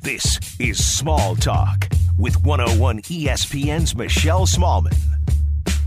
This is Small Talk with 101 ESPN's Michelle Smallmon.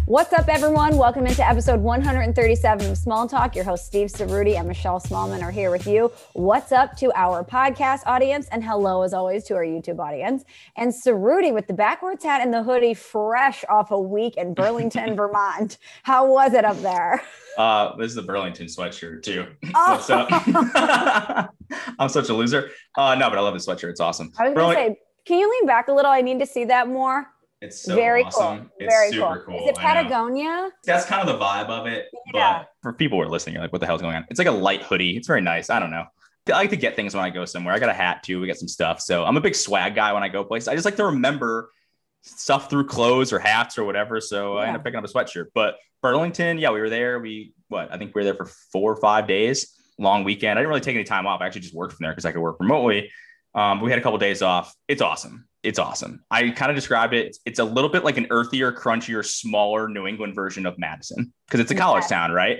What's up, everyone? Welcome into episode 137 of Small Talk. Your host, Steve Ceruti and Michelle Smallmon are here with you. What's up to our podcast audience? And hello, as always, to our YouTube audience. And Ceruti with the backwards hat and the hoodie, fresh off a week in Burlington, Vermont. How was it up there? Uh, this is a Burlington sweatshirt too. Oh. What's up? I'm such a loser. Uh, no, but I love the sweatshirt. It's awesome. I was going to Burling- say, can you lean back a little? I need to see that more. It's so Very awesome. cool. It's Very super cool. cool. Is it Patagonia? That's kind of the vibe of it. Yeah. But for people who are listening, you're like, what the hell's going on? It's like a light hoodie. It's very nice. I don't know. I like to get things when I go somewhere. I got a hat too. We got some stuff. So I'm a big swag guy when I go places. I just like to remember stuff through clothes or hats or whatever. So I Yeah. ended up picking up a sweatshirt. But Burlington, yeah, we were there. We what? I think we were there for four or five days, long weekend. I didn't really take any time off. I actually just worked from there because I could work remotely. Um, but we had a couple days off. It's awesome. It's awesome. I kind of described it. It's, it's a little bit like an earthier, crunchier, smaller New England version of Madison because it's a college town, right?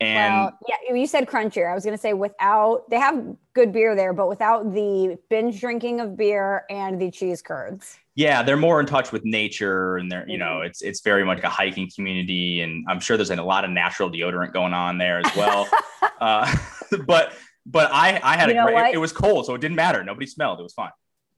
And well, yeah, you said crunchier. I was going to say without, they have good beer there, but without the binge drinking of beer and the cheese curds. yeah, they're more in touch with nature, and they're you know Mhm. it's it's very much a hiking community, and I'm sure there's a lot of natural deodorant going on there as well. uh, but but I I had You a great. what? It was cold, so it didn't matter. Nobody smelled. It was fine.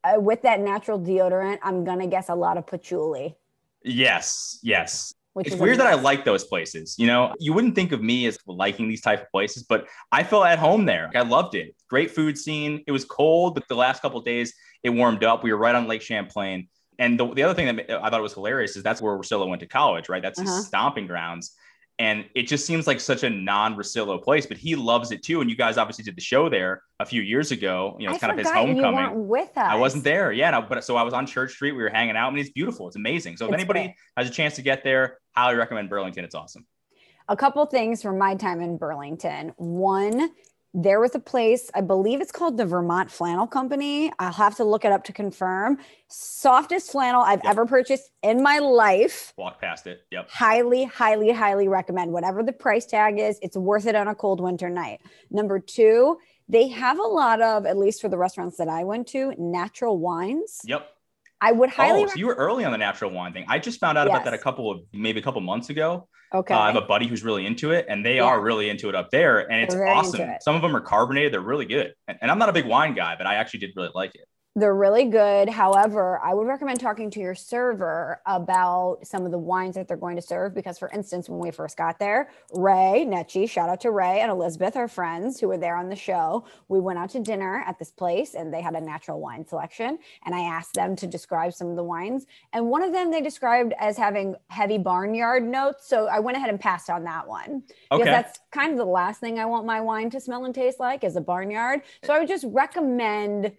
Uh, with that natural deodorant, I'm to guess a lot of patchouli. Yes, yes. Which it's weird that I like those places. You know, you wouldn't think of me as liking these type of places, but I felt at home there. I loved it. Great food scene. It was cold, but the last couple of days it warmed up. We were right on Lake Champlain. And the, the other thing that I thought was hilarious is that's where Rosillo went to college, right? That's his Uh-huh. stomping grounds. And it just seems like such a non Rosillo place, but he loves it too. And you guys obviously did the show there a few years ago. You know, I it's kind of his homecoming. with us. I wasn't there. Yeah, no, but so I was on Church Street. We were hanging out. I mean, it's beautiful. It's amazing. So if It's anybody great. has a chance to get there, highly recommend Burlington. It's awesome. A couple things from my time in Burlington. One, there was a place, I believe it's called the Vermont Flannel Company. I'll have to look it up to confirm. Softest flannel I've Yep. ever purchased in my life. Walk past it. Yep. highly, highly, highly recommend. Whatever the price tag is, it's worth it on a cold winter night. Number two, they have a lot of, at least for the restaurants that I went to, natural wines. Yep. I would highly Oh, so you were early on the natural wine thing. I just found out about that a couple of maybe a couple months ago. okay. Uh, I have a buddy who's really into it, and they Yeah. are really into it up there, and it's They're very into awesome. it. Some of them are carbonated; they're really good. And, and I'm not a big wine guy, but I actually did really like it. They're really good. However, I would recommend talking to your server about some of the wines that they're going to serve. Because, for instance, when we first got there, Ray, Netchi, shout out to Ray and Elizabeth, our friends who were there on the show. We went out to dinner at this place and they had a natural wine selection. And I asked them to describe some of the wines. And one of them they described as having heavy barnyard notes. So I went ahead and passed on that one because that's kind of the last thing I want my wine to smell and taste like is a barnyard. So I would just recommend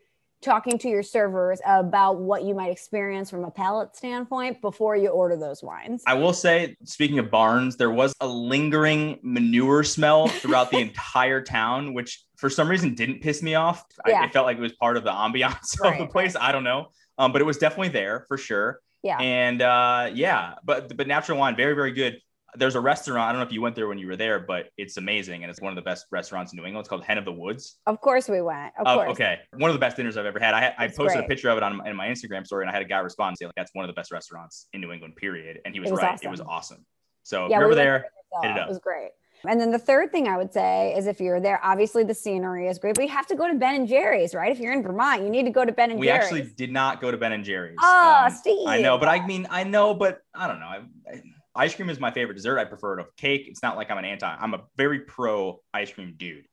talking to your servers about what you might experience from a palate standpoint before you order those wines. I will say, speaking of barns, there was a lingering manure smell throughout the entire town, which for some reason didn't piss me off. Yeah. I, it felt like it was part of the ambiance Right, of the place. I don't know, um, but it was definitely there for sure. Yeah. And uh, yeah, but but natural wine, very very good. There's a restaurant. I don't know if you went there when you were there, but it's amazing, and it's one of the best restaurants in New England. It's called Hen of the Woods. Of course we went. Of Uh, course. okay, one of the best dinners I've ever had. I, I posted great. a picture of it on in my Instagram story, and I had a guy respond and say like, "That's one of the best restaurants in New England." Period. And he was, It was right. awesome. It was awesome. So Yeah, if we you're over there, hit it it was great. And then the third thing I would say is if you're there, obviously the scenery is great, but you have to go to Ben and Jerry's, right? If you're in Vermont, you need to go to Ben and we Jerry's. We actually did not go to Ben and Jerry's. Ah, Um, Steve. I know, but I mean, I know, but I don't know. I, I, ice cream is my favorite dessert. I prefer it over cake. It's not like I'm an anti. I'm a very pro ice cream dude.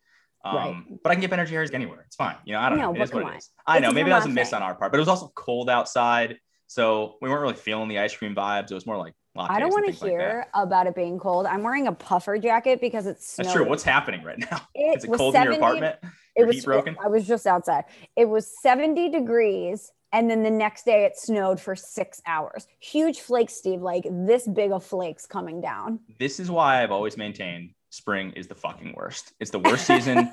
Um, Right. But I can get Ben and Jerry's anywhere. It's fine. You know, I don't No, know. It is what on. is. I It's know. a Maybe that was a miss on our part, but it was also cold outside, so we weren't really feeling the ice cream vibes. It was more like I don't want to things like hear about it being cold. I'm wearing a puffer jacket because it's snowing. That's true. What's happening right now? It Is it cold in your apartment? it Your was broken? I was just outside. It was 70 degrees and then the next day it snowed for 6 hours. Huge flakes, Steve, like this big of flakes coming down. This is why I've always maintained spring is the fucking worst. It's the worst season.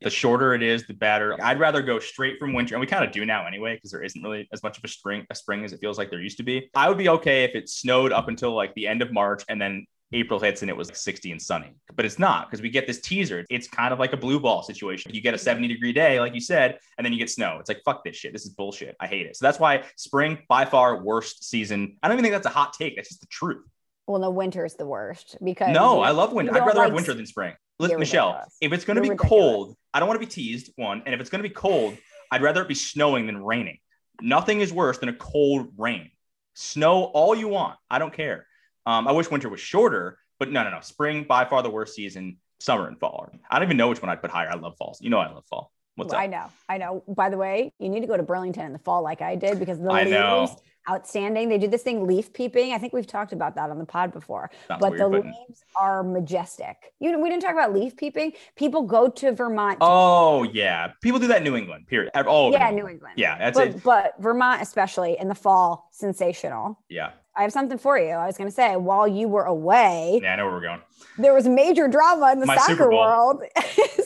the shorter it is, the better. I'd rather go straight from winter, and we kind of do now anyway, because there isn't really as much of a spring, a spring as it feels like there used to be. I would be okay if it snowed up until like the end of March, and then April hits and it was 60 and sunny. But it's not because we get this teaser. It's kind of like a blue ball situation. You get a 70 degree day, like you said, and then you get snow. It's like, fuck this shit. This is bullshit. I hate it. So that's why spring, by far, worst season. I don't even think that's a hot take. That's just the truth. Well, no, winter is the worst because No, I love winter. I'd rather have winter than spring. Listen, You're Michelle, if it's going to be ridiculous. cold, I don't want to be teased, one. And if it's going to be cold, I'd rather it be snowing than raining. Nothing is worse than a cold rain. Snow all you want. I don't care. Um, I wish winter was shorter, but no, no, no. Spring, by far the worst season. Summer and fall. I don't even know which one I'd put higher. I love fall. You know I love fall. What's I up? I know, I know. By the way, you need to go to Burlington in the fall, like I did, because the I leaves know. outstanding. They do this thing, leaf peeping. I think we've talked about that on the pod before. Sounds but weird, the but- leaves are majestic. You know, we didn't talk about leaf peeping. People go to Vermont. to- Oh yeah, people do that in New England. Period. All yeah, New England. Yeah, that's but, it. but Vermont, especially in the fall, sensational. Yeah, I have something for you. I was going to say, while you were away, yeah, I know where we're going. there was major drama in the My soccer world.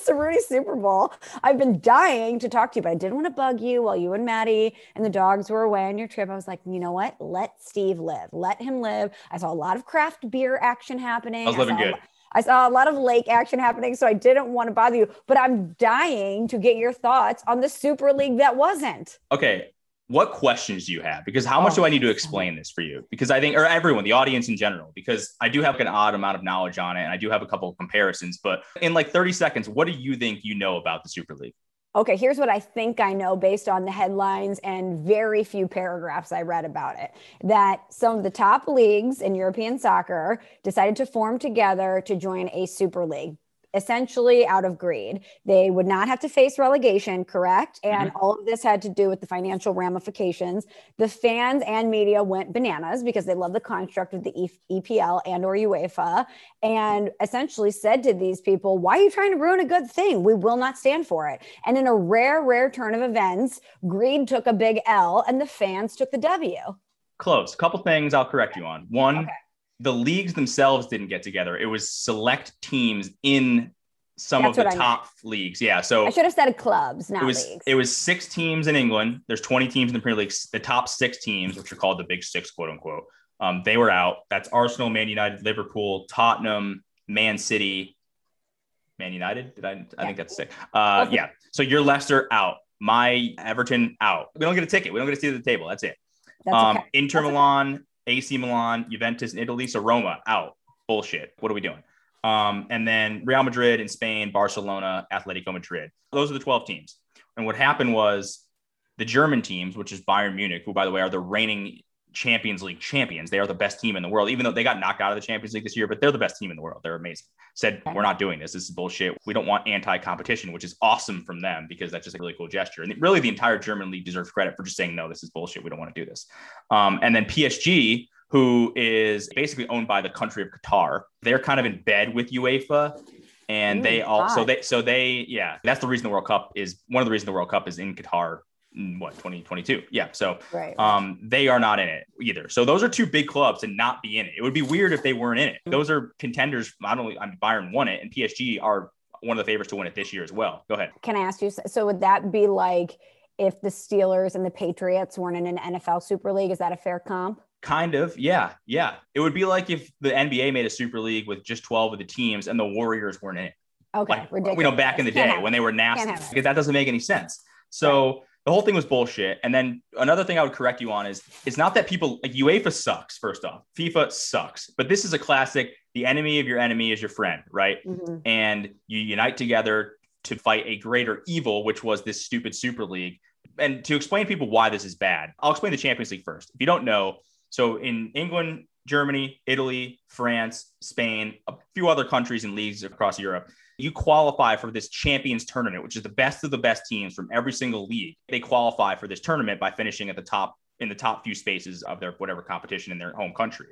Ceruti Super Bowl. I've been dying to talk to you, but I didn't want to bug you while you and Maddie and the dogs were away on your trip. I was like, you know what? Let Steve live. Let him live. I saw a lot of craft beer action happening. I was living a good. I saw a lot of lake action happening, so I didn't want to bother you. But I'm dying to get your thoughts on the Super League that wasn't. Okay, what questions do you have? Because how much do I need to explain this for you? Because I think, or everyone, the audience in general, because I do have an odd amount of knowledge on it, and I do have a couple of comparisons. But in like 30 seconds, what do you think you know about the Super League? Okay, here's what I think I know based on the headlines and very few paragraphs I read about it. That some of the top leagues in European soccer decided to form together to join a super league. Essentially, out of greed. They would not have to face relegation, correct? Mm-hmm. And all of this had to do with the financial ramifications. The fans and media went bananas because they love the construct of the E- EPL and or UEFA and essentially said to these people, Why are you trying to ruin a good thing? We will not stand for it. And in a rare, rare turn of events, greed took a big L and the fans took the W. Close. couple things I'll correct you on. One, Okay. The leagues themselves didn't get together. It was select teams in some That's of the I top leagues. Yeah. So I should have said clubs, not it was leagues. it was six teams in England. There's 20 teams in the Premier League. The top six teams, which are called the Big Six, quote unquote, um, they were out. That's Arsenal, Man United, Liverpool, Tottenham, Man City, Man United. Did I? I Yeah. think that's sick. Uh, Okay. yeah. So your Leicester out. My Everton out. We don't get a ticket. We don't get a seat at the table. That's it. That's um, okay. Inter That's okay. AC Milan, Juventus in Italy. So Roma out. Bullshit. What are we doing? Um, and then Real Madrid in Spain, Barcelona, Atletico Madrid. Those are the 12 teams. And what happened was the German teams, which is Bayern Munich, who, by the way, are the reigning Champions League champions. They are the best team in the world, even though they got knocked out of the Champions League this year, but they're the best team in the world. They're amazing. Said, we're not doing this. This is bullshit. We don't want anti competition, which is awesome from them because that's just a really cool gesture. And really, the entire German league deserves credit for just saying, no, this is bullshit. We don't want to do this. Um, and then PSG, who is basically owned by the country of Qatar, they're kind of in bed with UEFA. And Mm, they also God. they so they yeah that's the reason the World Cup is one of the reasons the World Cup is in Qatar what 2022 yeah so Right. um, they are not in it either. So those are two big clubs to not be in it. It would be weird if they weren't in it. Those are contenders. Not only I mean, Bayern won it, and PSG are one of the favorites to win it this year as well. Go ahead. Can I ask you? So would that be like if the Steelers and the Patriots weren't in an NFL Super League? Is that a fair comp? Kind of, yeah, yeah. It would be like if the NBA made a Super League with just twelve of the teams and the Warriors weren't in it. Okay, like ridiculous. you know back in the day when they were nasty because that doesn't make any sense so the whole thing was bullshit. And then another thing i would correct you on is it's not that people like uefa sucks first off. Fifa sucks. But this is a classic the enemy of your enemy is your friend right? Mhm. and you unite together to fight a greater evil which was this stupid super league. And to explain to people why this is bad i'll explain the champions league first. If you don't know so in england germany italy france spain a few other countries and leagues across europe you qualify for this champions tournament which is the best of the best teams from every single league they qualify for this tournament by finishing at the top in the top few spaces of their whatever competition in their home country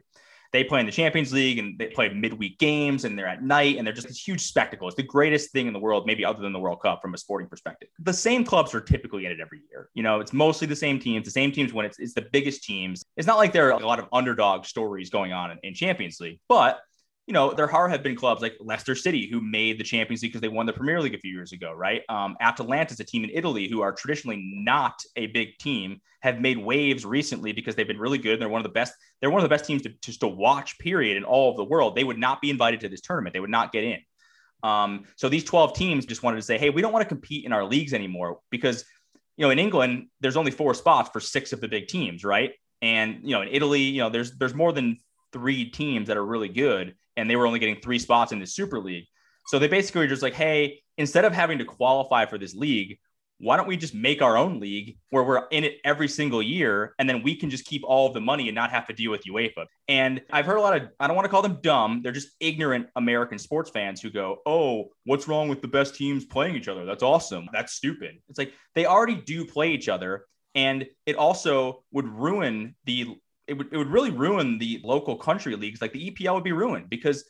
they play in the Champions League and they play midweek games and they're at night and they're just this huge spectacle. It's the greatest thing in the world, maybe other than the World Cup from a sporting perspective. The same clubs are typically in it every year. You know, it's mostly the same teams. The same teams when it's, it's the biggest teams. It's not like there are a lot of underdog stories going on in, in Champions League, but you know, there have been clubs like Leicester City who made the Champions League because they won the Premier League a few years ago, right? Um, Atalanta is a team in Italy who are traditionally not a big team, have made waves recently because they've been really good. They're one of the best. They're one of the best teams to just to watch. Period in all of the world. They would not be invited to this tournament. They would not get in. Um, so these 12 teams just wanted to say, hey, we don't want to compete in our leagues anymore because you know in England there's only four spots for six of the big teams, right? And you know in Italy, you know there's there's more than three teams that are really good and they were only getting three spots in the Super League. So they basically were just like, hey, instead of having to qualify for this league, why don't we just make our own league where we're in it every single year and then we can just keep all of the money and not have to deal with UEFA? And I've heard a lot of, I don't want to call them dumb, they're just ignorant American sports fans who go, oh, what's wrong with the best teams playing each other? That's awesome. That's stupid. It's like they already do play each other. And it also would ruin the it would it would really ruin the local country leagues. Like the EPL would be ruined because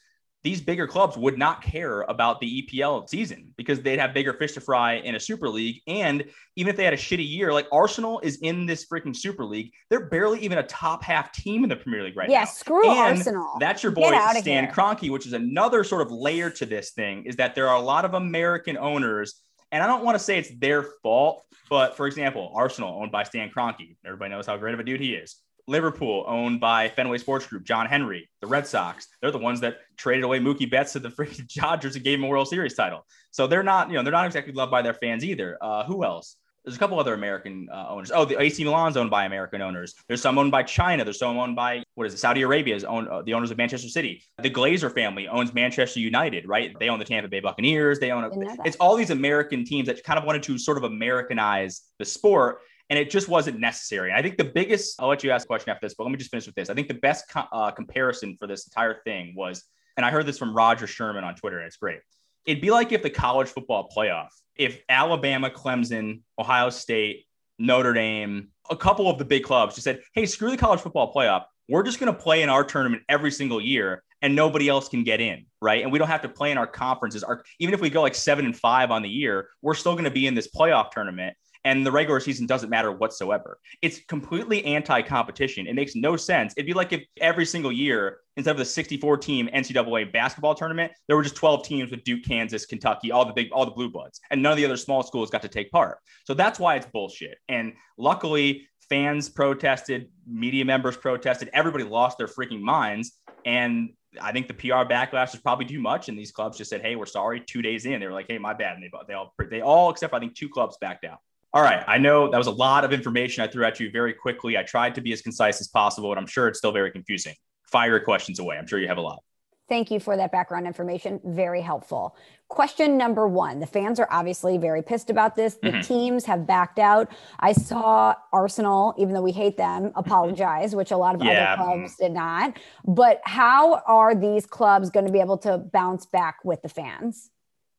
these bigger clubs would not care about the EPL season because they'd have bigger fish to fry in a Super League. And even if they had a shitty year, like Arsenal is in this freaking Super League, they're barely even a top half team in the Premier League right yeah, now. Yeah, screw and Arsenal. That's your boy Stan Kroenke, which is another sort of layer to this thing. Is that there are a lot of American owners, and I don't want to say it's their fault, but for example, Arsenal owned by Stan Kroenke. Everybody knows how great of a dude he is. Liverpool, owned by Fenway Sports Group, John Henry, the Red Sox. They're the ones that traded away Mookie Betts to the freaking Dodgers and gave him a World Series title. So they're not, you know, they're not exactly loved by their fans either. Uh, who else? There's a couple other American uh, owners. Oh, the AC Milan's owned by American owners. There's some owned by China. There's some owned by what is it? Saudi Arabia's own uh, the owners of Manchester City. The Glazer family owns Manchester United, right? They own the Tampa Bay Buccaneers. They own a, it's all these American teams that kind of wanted to sort of Americanize the sport and it just wasn't necessary. I think the biggest, I'll let you ask a question after this, but let me just finish with this. I think the best co- uh, comparison for this entire thing was, and I heard this from Rodger Sherman on Twitter, and it's great. It'd be like if the college football playoff, if Alabama, Clemson, Ohio State, Notre Dame, a couple of the big clubs just said, hey, screw the college football playoff. We're just going to play in our tournament every single year and nobody else can get in, right? And we don't have to play in our conferences. Our, even if we go like seven and five on the year, we're still going to be in this playoff tournament and the regular season doesn't matter whatsoever. It's completely anti-competition. It makes no sense. It'd be like if every single year, instead of the 64 team NCAA basketball tournament, there were just 12 teams with Duke, Kansas, Kentucky, all the big, all the blue bloods, and none of the other small schools got to take part. So that's why it's bullshit. And luckily, fans protested, media members protested, everybody lost their freaking minds. And I think the PR backlash was probably too much, and these clubs just said, "Hey, we're sorry." Two days in, they were like, "Hey, my bad," and they they all they all except I think two clubs backed out. All right. I know that was a lot of information I threw at you very quickly. I tried to be as concise as possible, and I'm sure it's still very confusing. Fire your questions away. I'm sure you have a lot. Thank you for that background information. Very helpful. Question number one The fans are obviously very pissed about this. The mm-hmm. teams have backed out. I saw Arsenal, even though we hate them, apologize, which a lot of yeah. other clubs did not. But how are these clubs going to be able to bounce back with the fans?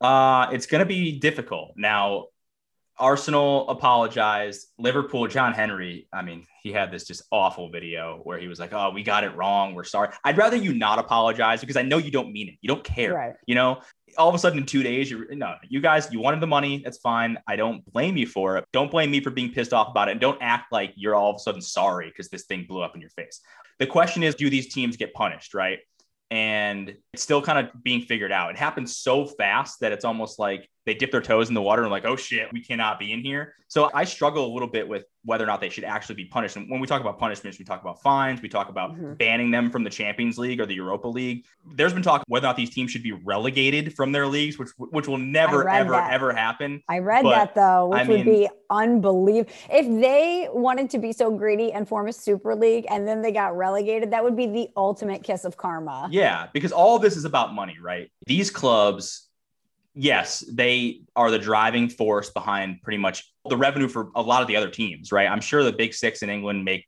Uh, it's going to be difficult. Now, Arsenal apologized. Liverpool, John Henry, I mean, he had this just awful video where he was like, Oh, we got it wrong. We're sorry. I'd rather you not apologize because I know you don't mean it. You don't care. Right. You know, all of a sudden in two days, you no, you guys, you wanted the money. That's fine. I don't blame you for it. Don't blame me for being pissed off about it. And don't act like you're all of a sudden sorry because this thing blew up in your face. The question is, do these teams get punished? Right and it's still kind of being figured out. It happens so fast that it's almost like they dip their toes in the water and like, oh shit, we cannot be in here. So I struggle a little bit with whether or not they should actually be punished. And when we talk about punishments, we talk about fines, we talk about mm-hmm. banning them from the Champions League or the Europa League. There's been talk whether or not these teams should be relegated from their leagues, which which will never ever that. ever happen. I read but, that though, which I would be unbelievable. If they wanted to be so greedy and form a super league and then they got relegated, that would be the ultimate kiss of karma. Yeah, because all this is about money, right? These clubs yes, they are the driving force behind pretty much the revenue for a lot of the other teams, right? I'm sure the big six in England make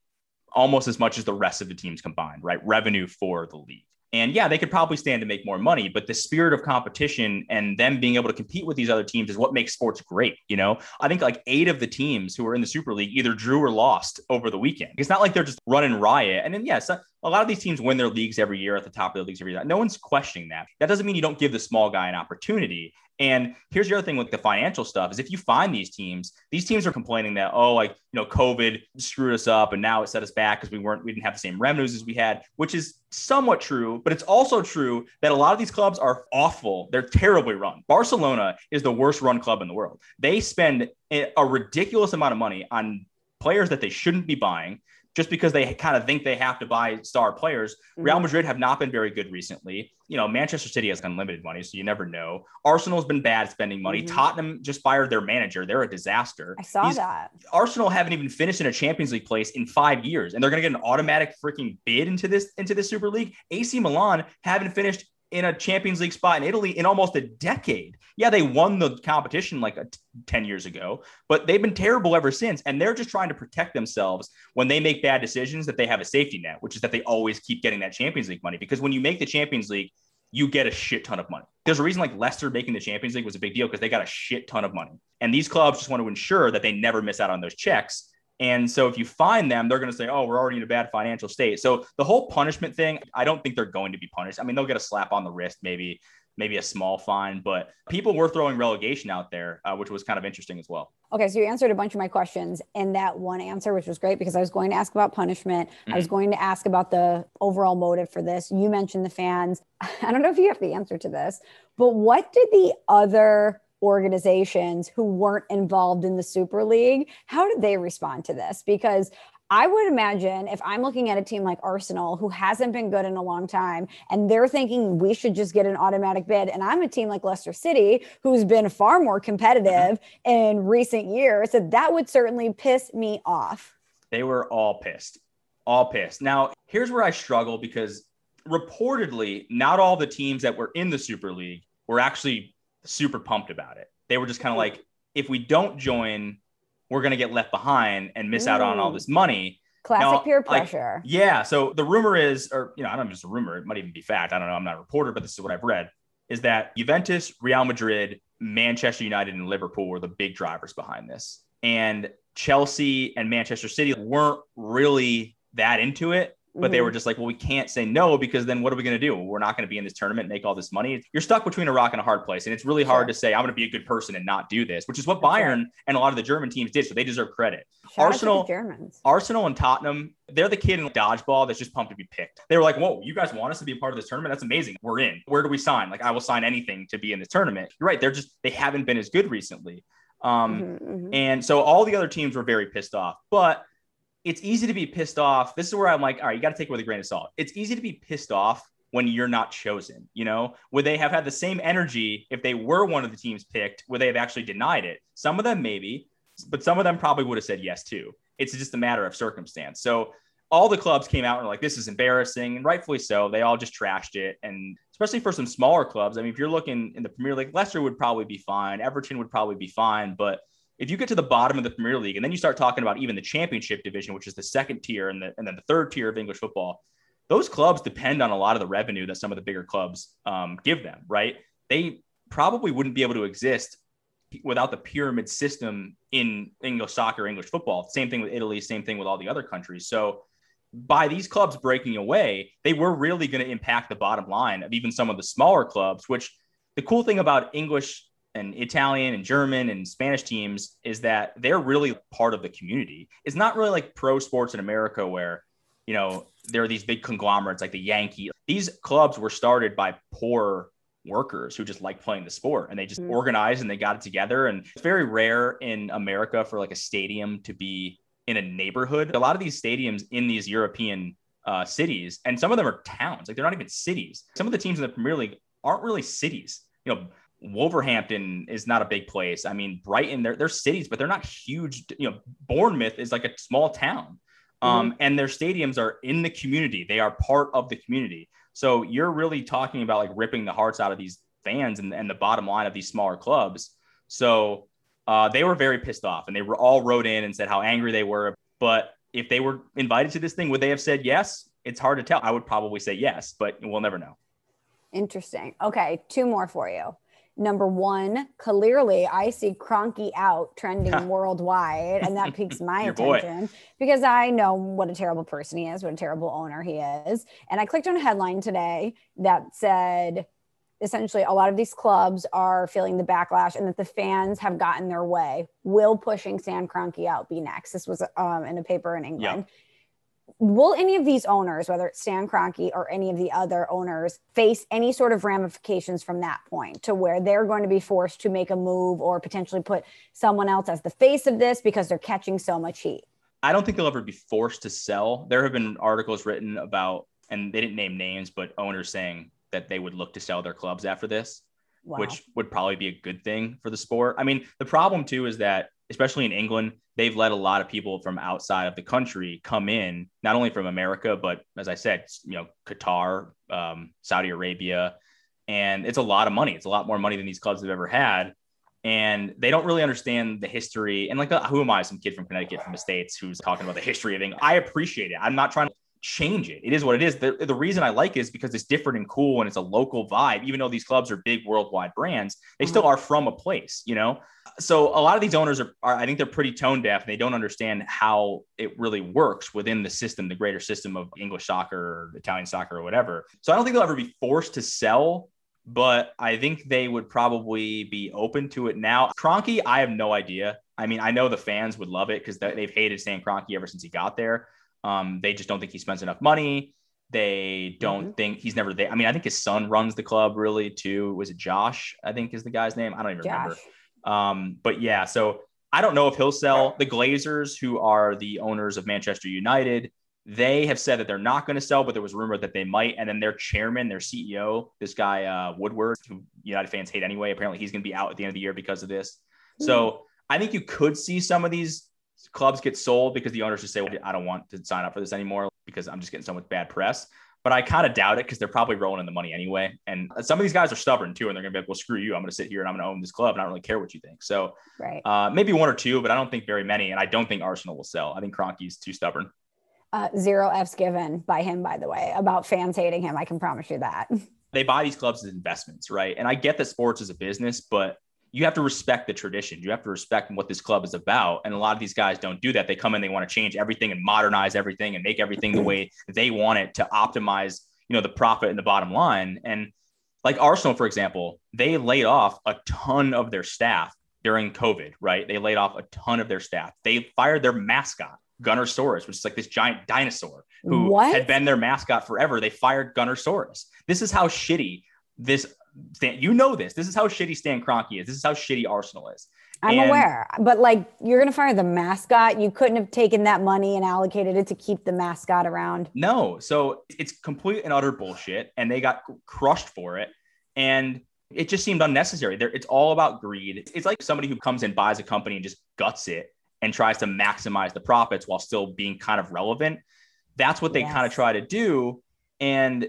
almost as much as the rest of the teams combined, right? Revenue for the league. And yeah, they could probably stand to make more money, but the spirit of competition and them being able to compete with these other teams is what makes sports great. You know, I think like eight of the teams who are in the Super League either drew or lost over the weekend. It's not like they're just running riot. And then, yes, a lot of these teams win their leagues every year at the top of the leagues every year. No one's questioning that. That doesn't mean you don't give the small guy an opportunity. And here's the other thing with the financial stuff is if you find these teams, these teams are complaining that, oh, like, you know, COVID screwed us up and now it set us back because we weren't, we didn't have the same revenues as we had, which is somewhat true, but it's also true that a lot of these clubs are awful. They're terribly run. Barcelona is the worst run club in the world. They spend a ridiculous amount of money on players that they shouldn't be buying just because they kind of think they have to buy star players. Mm-hmm. Real Madrid have not been very good recently. You know, Manchester City has unlimited money, so you never know. Arsenal's been bad spending money. Mm-hmm. Tottenham just fired their manager. They're a disaster. I saw These, that. Arsenal haven't even finished in a Champions League place in five years, and they're going to get an automatic freaking bid into this into the Super League. AC Milan haven't finished in a Champions League spot in Italy in almost a decade. Yeah, they won the competition like a t- 10 years ago, but they've been terrible ever since. And they're just trying to protect themselves when they make bad decisions that they have a safety net, which is that they always keep getting that Champions League money. Because when you make the Champions League, you get a shit ton of money. There's a reason like Leicester making the Champions League was a big deal because they got a shit ton of money. And these clubs just want to ensure that they never miss out on those checks and so if you find them, they're going to say, oh, we're already in a bad financial state. So the whole punishment thing, I don't think they're going to be punished. I mean, they'll get a slap on the wrist, maybe, maybe a small fine, but people were throwing relegation out there, uh, which was kind of interesting as well. Okay. So you answered a bunch of my questions in that one answer, which was great because I was going to ask about punishment. Mm-hmm. I was mm-hmm. going to ask about the overall motive for this. You mentioned the fans. I don't know if you have the answer to this, but what did the other organizations who weren't involved in the Super League, how did they respond to this? Because I would imagine if I'm looking at a team like Arsenal who hasn't been good in a long time and they're thinking we should just get an automatic bid, and I'm a team like Leicester City who's been far more competitive mm-hmm. in recent years, that that would certainly piss me off. They were all pissed, all pissed. Now, here's where I struggle because reportedly, not all the teams that were in the Super League were actually super pumped about it. They were just kind of hmm. like, if we don't join, we're going to get left behind and miss out on all hmm. this money. Classic now, peer pressure. Like, yeah. So the rumor is, or, you know, I don't know it's a rumor, it might even be fact. I don't know. I'm not a reporter, but this is what I've read is that Juventus, Real Madrid, Manchester United, and Liverpool were the big drivers behind this. And Chelsea and Manchester City weren't really that into it but mm-hmm. they were mm-hmm. just like, well, we can't say no because then what are we going to do? We're not going to be in this tournament, make all this money. You're stuck between a rock and a hard place. And it's really hard to say, I'm going to be a good person and not do this, which is what Bayern and a lot of the German teams did. So they deserve credit. Shout Arsenal, Arsenal and Tottenham, they're the kid in dodgeball that's just pumped to be picked. They were like, whoa, you guys want us to be a part of this tournament? That's amazing. We're in. Where do we sign? Like, I will sign anything to be in this tournament. You're right. They're just, they haven't been as good recently. Um, mm-hmm, mm-hmm. And so all the other teams were very pissed off. But it's easy to be pissed off. This is where I'm like, all right, you got to take it with a grain of salt. It's easy to be pissed off when you're not chosen. You know, would they have had the same energy if they were one of the teams picked? Would they have actually denied it? Some of them maybe, but some of them probably would have said yes too. It's just a matter of circumstance. So all the clubs came out and were like, this is embarrassing, and rightfully so. They all just trashed it. And especially for some smaller clubs, I mean, if you're looking in the Premier League, Leicester would probably be fine. Everton would probably be fine. But if you get to the bottom of the Premier League and then you start talking about even the championship division, which is the second tier and, the, and then the third tier of English football, those clubs depend on a lot of the revenue that some of the bigger clubs um, give them, right? They probably wouldn't be able to exist without the pyramid system in English soccer, English football. Same thing with Italy, same thing with all the other countries. So by these clubs breaking away, they were really going to impact the bottom line of even some of the smaller clubs, which the cool thing about English and Italian and German and Spanish teams is that they're really part of the community. It's not really like pro sports in America where, you know, there are these big conglomerates like the Yankee. These clubs were started by poor workers who just like playing the sport and they just mm-hmm. organized and they got it together. And it's very rare in America for like a stadium to be in a neighborhood. A lot of these stadiums in these European uh, cities, and some of them are towns, like they're not even cities. Some of the teams in the Premier League aren't really cities. You know, Wolverhampton is not a big place. I mean, Brighton, they're, they're cities, but they're not huge. You know, Bournemouth is like a small town. Um, mm-hmm. and their stadiums are in the community. They are part of the community. So you're really talking about like ripping the hearts out of these fans and, and the bottom line of these smaller clubs. So uh, they were very pissed off and they were all wrote in and said how angry they were. But if they were invited to this thing, would they have said yes? It's hard to tell. I would probably say yes, but we'll never know. Interesting. Okay, two more for you Number one, clearly I see Kroenke out trending worldwide, and that piques my Your boy. attention because I know what a terrible person he is, what a terrible owner he is. And I clicked on a headline today that said essentially a lot of these clubs are feeling the backlash and that the fans have gotten their way. Will pushing Sam Kroenke out be next? This was um, in a paper in England. Will any of these owners, whether it's Stan Kroenke or any of the other owners, face any sort of ramifications from that point to where they're going to be forced to make a move or potentially put someone else as the face of this because they're catching so much heat? I don't think they'll ever be forced to sell. There have been articles written about, and they didn't name names, but owners saying that they would look to sell their clubs after this, Wow. which would probably be a good thing for the sport. I mean, the problem too is that, especially in England, they've let a lot of people from outside of the country come in, not only from America, but as I said, you know, Qatar, um, Saudi Arabia, and it's a lot of money. It's a lot more money than these clubs have ever had. And they don't really understand the history. And like, uh, who am I, some kid from Connecticut from the States who's talking about the history of England? I appreciate it. I'm not trying to change it. It is what it is. The, the reason I like it is because it's different and cool and it's a local vibe. Even though these clubs are big worldwide brands, they still mm-hmm. are from a place, you know? So a lot of these owners are, are I think they're pretty tone deaf and they don't understand how it really works within the system, the greater system of English soccer or Italian soccer or whatever. So I don't think they'll ever be forced to sell, but I think they would probably be open to it now. Kroenke, I have no idea. I mean, I know the fans would love it because they've hated Stan Kroenke ever since he got there. Um, they just don't think he spends enough money. They don't Mhm. think he's never there. I mean, I think his son runs the club really too. Was it Josh? I think is the guy's name. I don't even remember. Um, but yeah, so I don't know if he'll sell. The Glazers, who are the owners of Manchester United, they have said that they're not going to sell, but there was rumor that they might. And then their chairman, their CEO, this guy uh, Woodward, who United fans hate anyway, apparently he's going to be out at the end of the year because of this. So I think you could see some of these clubs get sold because the owners just say, well, I don't want to sign up for this anymore because I'm just getting so much bad press. But I kind of doubt it because they're probably rolling in the money anyway. And some of these guys are stubborn too. And they're going to be like, well, screw you. I'm going to sit here and I'm going to own this club. And I don't really care what you think. So Right. uh, maybe one or two, but I don't think very many. And I don't think Arsenal will sell. I think Kroenke's too stubborn. Uh, zero F's given by him, by the way, about fans hating him. I can promise you that. They buy these clubs as investments, right? And I get that sports is a business, but you have to respect the tradition. You have to respect what this club is about. And a lot of these guys don't do that. They come in, they want to change everything and modernize everything and make everything the mm-hmm. way they want it to optimize, you know, the profit and the bottom line. And like Arsenal, for example, they laid off a ton of their staff during COVID, right? They laid off a ton of their staff. They fired their mascot, Gunnersaurus, which is like this giant dinosaur who What? had been their mascot forever. They fired Gunnersaurus. This is how shitty this Stan, you know this. This is how shitty Stan Kroenke is. This is how shitty Arsenal is. I'm And- aware, but like you're going to fire the mascot. You couldn't have taken that money and allocated it to keep the mascot around. No, so it's complete and utter bullshit, and they got crushed for it, and it just seemed unnecessary. There, it's all about greed. It's like somebody who comes in, buys a company, and just guts it and tries to maximize the profits while still being kind of relevant. That's what they Yes. kind of try to do, and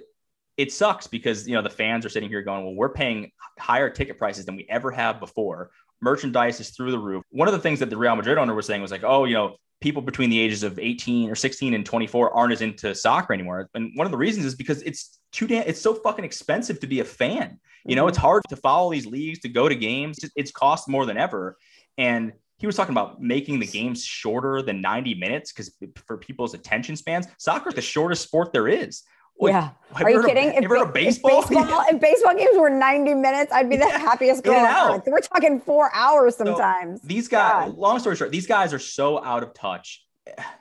it sucks because you know the fans are sitting here going, "Well, we're paying higher ticket prices than we ever have before. Merchandise is through the roof." One of the things that the Real Madrid owner was saying was like, "Oh, you know." People between the ages of 18 or 16 and 24 aren't as into soccer anymore. And one of the reasons is because it's too damn, it's so fucking expensive to be a fan. You know, mm-hmm. it's hard to follow these leagues, to go to games. It's, it's cost more than ever. And he was talking about making the games shorter than 90 minutes because for people's attention spans, soccer is the shortest sport there is. Like, yeah. Are you kidding? have you heard of ba- baseball? baseball, if baseball games were 90 minutes, I'd be the Yeah, happiest girl on earth. We're talking four hours So, sometimes. These guys, God. long story short, these guys are so out of touch.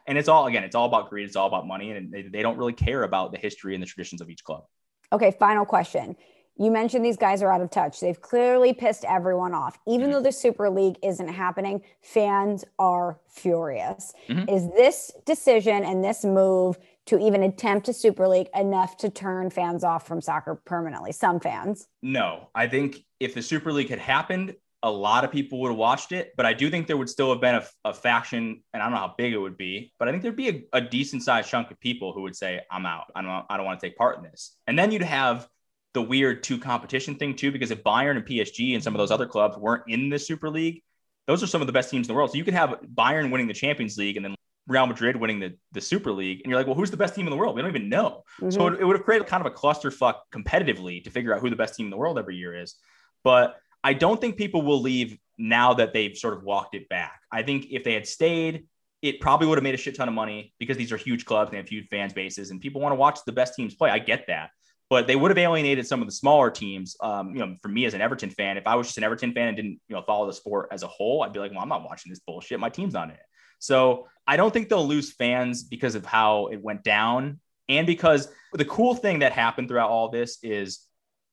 And it's all, again, it's all about greed. It's all about money. And they, they don't really care about the history and the traditions of each club. Okay, final question. You mentioned these guys are out of touch. They've clearly pissed everyone off. Even Mhm. though the Super League isn't happening, fans are furious. Mhm. Is this decision and this move to even attempt a Super League enough to turn fans off from soccer permanently? Some fans. No, I think if the Super League had happened, a lot of people would have watched it. But I do think there would still have been a, a faction, and I don't know how big it would be, but I think there'd be a, a decent sized chunk of people who would say, "I'm out. I don't. I don't want to take part in this." And then you'd have the weird two competition thing too, because if Bayern and PSG and some of those other clubs weren't in the Super League, those are some of the best teams in the world. So you could have Bayern winning the Champions League and then Real Madrid winning the, the Super League, and you're like, well, who's the best team in the world? We don't even know. So Mhm. it, it would have created kind of a clusterfuck competitively to figure out who the best team in the world every year is. But I don't think people will leave now that they've sort of walked it back. I think if they had stayed, it probably would have made a shit ton of money because these are huge clubs and they have huge fans bases and people want to watch the best teams play. I get that. But they would have alienated some of the smaller teams. Um, you know, for me as an Everton fan, if I was just an Everton fan and didn't, you know, follow the sport as a whole, I'd be like, well, I'm not watching this bullshit. My team's not in it. So I don't think they'll lose fans because of how it went down. And because the cool thing that happened throughout all this is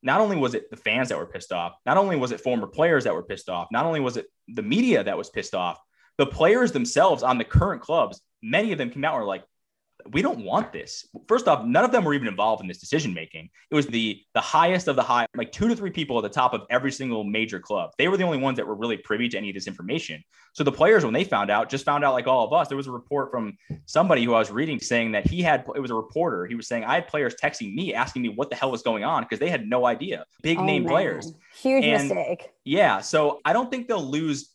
not only was it the fans that were pissed off, not only was it former players that were pissed off, not only was it the media that was pissed off, the players themselves on the current clubs, many of them came out and were like, we don't want this. First off, none of them were even involved in this decision making. It was the the highest of the high, like two to three people at the top of every single major club. They were the only ones that were really privy to any of this information. So the players, when they found out, just found out like all of us. There was a report from somebody who I was reading saying that he had it was a reporter. He was saying I had players texting me asking me what the hell was going on because they had no idea. Big oh, name man. players. Huge and, mistake. Yeah. So I don't think they'll lose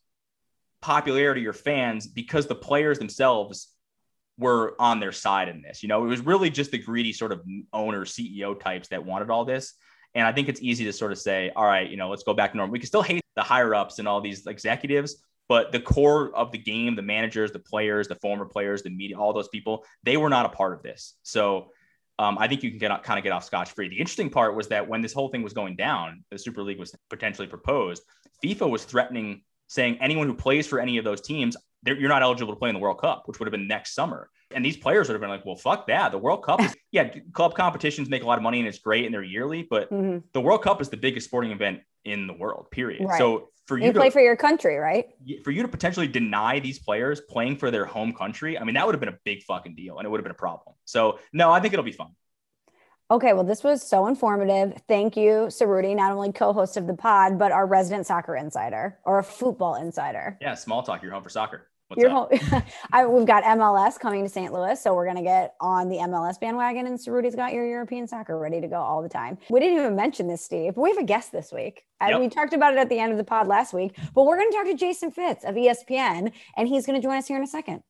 popularity or fans because the players themselves were on their side in this. You know, it was really just the greedy sort of owner CEO types that wanted all this. And I think it's easy to sort of say, all right, you know, let's go back to normal. We can still hate the higher ups and all these executives, but the core of the game, the managers, the players, the former players, the media, all those people, they were not a part of this. So um, I think you can get kind of get off scotch free. The interesting part was that when this whole thing was going down, the Super League was potentially proposed. FIFA was threatening saying anyone who plays for any of those teams, you're not eligible to play in the World Cup, which would have been next summer. And these players would have been like, well, fuck that. The World Cup is, yeah, club competitions make a lot of money and it's great and they're yearly, but mm-hmm. the World Cup is the biggest sporting event in the world, period. Right. So for you, you to play for your country, right? For you to potentially deny these players playing for their home country, I mean, that would have been a big fucking deal and it would have been a problem. So, no, I think it'll be fun. Okay, well, this was so informative. Thank you, Ceruti, not only co-host of the pod, but our resident soccer insider or a football insider. Yeah, small talk. You're home for soccer. What's home, I, we've got MLS coming to St. Louis, so we're gonna get on the MLS bandwagon, and Ceruti's got your European soccer ready to go all the time. We didn't even mention this, Steve, but we have a guest this week. Yep. We talked about it at the end of the pod last week, but we're gonna talk to Jason Fitz of ESPN, and he's gonna join us here in a second.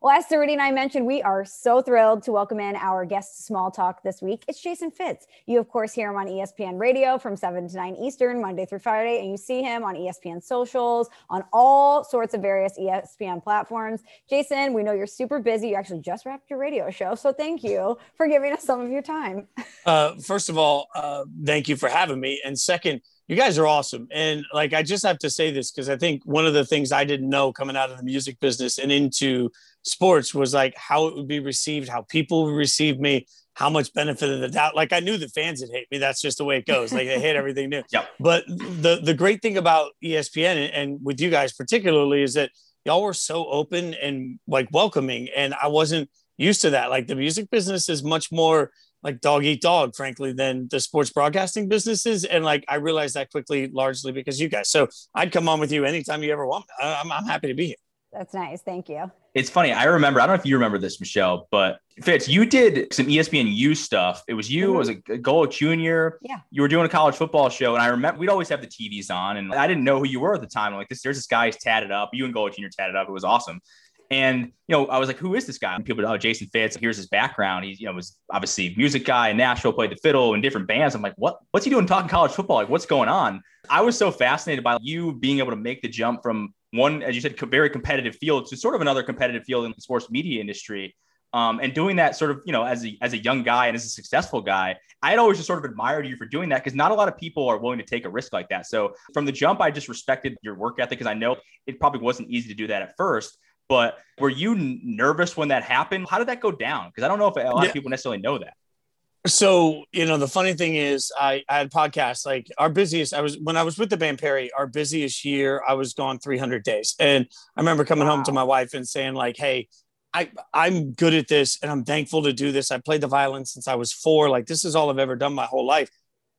Well, as Ceruti and I mentioned, we are so thrilled to welcome in our guest small talk this week. It's Jason Fitz. You, of course, hear him on ESPN Radio from 7 to 9 Eastern, Monday through Friday, and you see him on ESPN socials, on all sorts of various ESPN platforms. Jason, we know you're super busy. You actually just wrapped your radio show. So thank you for giving us some of your time. Uh, first of all, uh, thank you for having me. And second, you guys are awesome. And like, I just have to say this because I think one of the things I didn't know coming out of the music business and into sports was like how it would be received, how people would receive me, how much benefit of the doubt. Like I knew the fans would hate me. That's just the way it goes. Like they hate everything new. Yeah. But the the great thing about ESPN and with you guys particularly is that y'all were so open and like welcoming. And I wasn't used to that. Like the music business is much more like dog eat dog, frankly, than the sports broadcasting businesses. And like I realized that quickly, largely because you guys. So I'd come on with you anytime you ever want. I'm, I'm happy to be here. That's nice. Thank you. It's funny. I remember. I don't know if you remember this, Michelle, but Fitz, you did some ESPN U stuff. It was you mm-hmm. as a Golic Junior. Yeah. You were doing a college football show, and I remember we'd always have the TVs on, and I didn't know who you were at the time. I'm like, this, there's this guy who's tatted up. You and Golic Junior tatted up. It was awesome. And you know, I was like, "Who is this guy?" And people, oh, Jason Fitz. Here's his background. He, you know, was obviously music guy in Nashville, played the fiddle in different bands. I'm like, "What? What's he doing talking college football? Like, what's going on?" I was so fascinated by you being able to make the jump from one, as you said, very competitive field to sort of another competitive field in the sports media industry. Um, and doing that sort of, you know, as a, as a young guy and as a successful guy, I had always just sort of admired you for doing that because not a lot of people are willing to take a risk like that. So from the jump, I just respected your work ethic because I know it probably wasn't easy to do that at first. But were you nervous when that happened? How did that go down? Because I don't know if a lot yeah. of people necessarily know that. So, you know, the funny thing is I, I had podcasts like our busiest, I was, when I was with the band Perry, our busiest year, I was gone 300 days. And I remember coming wow. home to my wife and saying like, Hey, I, I'm good at this and I'm thankful to do this. I played the violin since I was four. Like this is all I've ever done my whole life.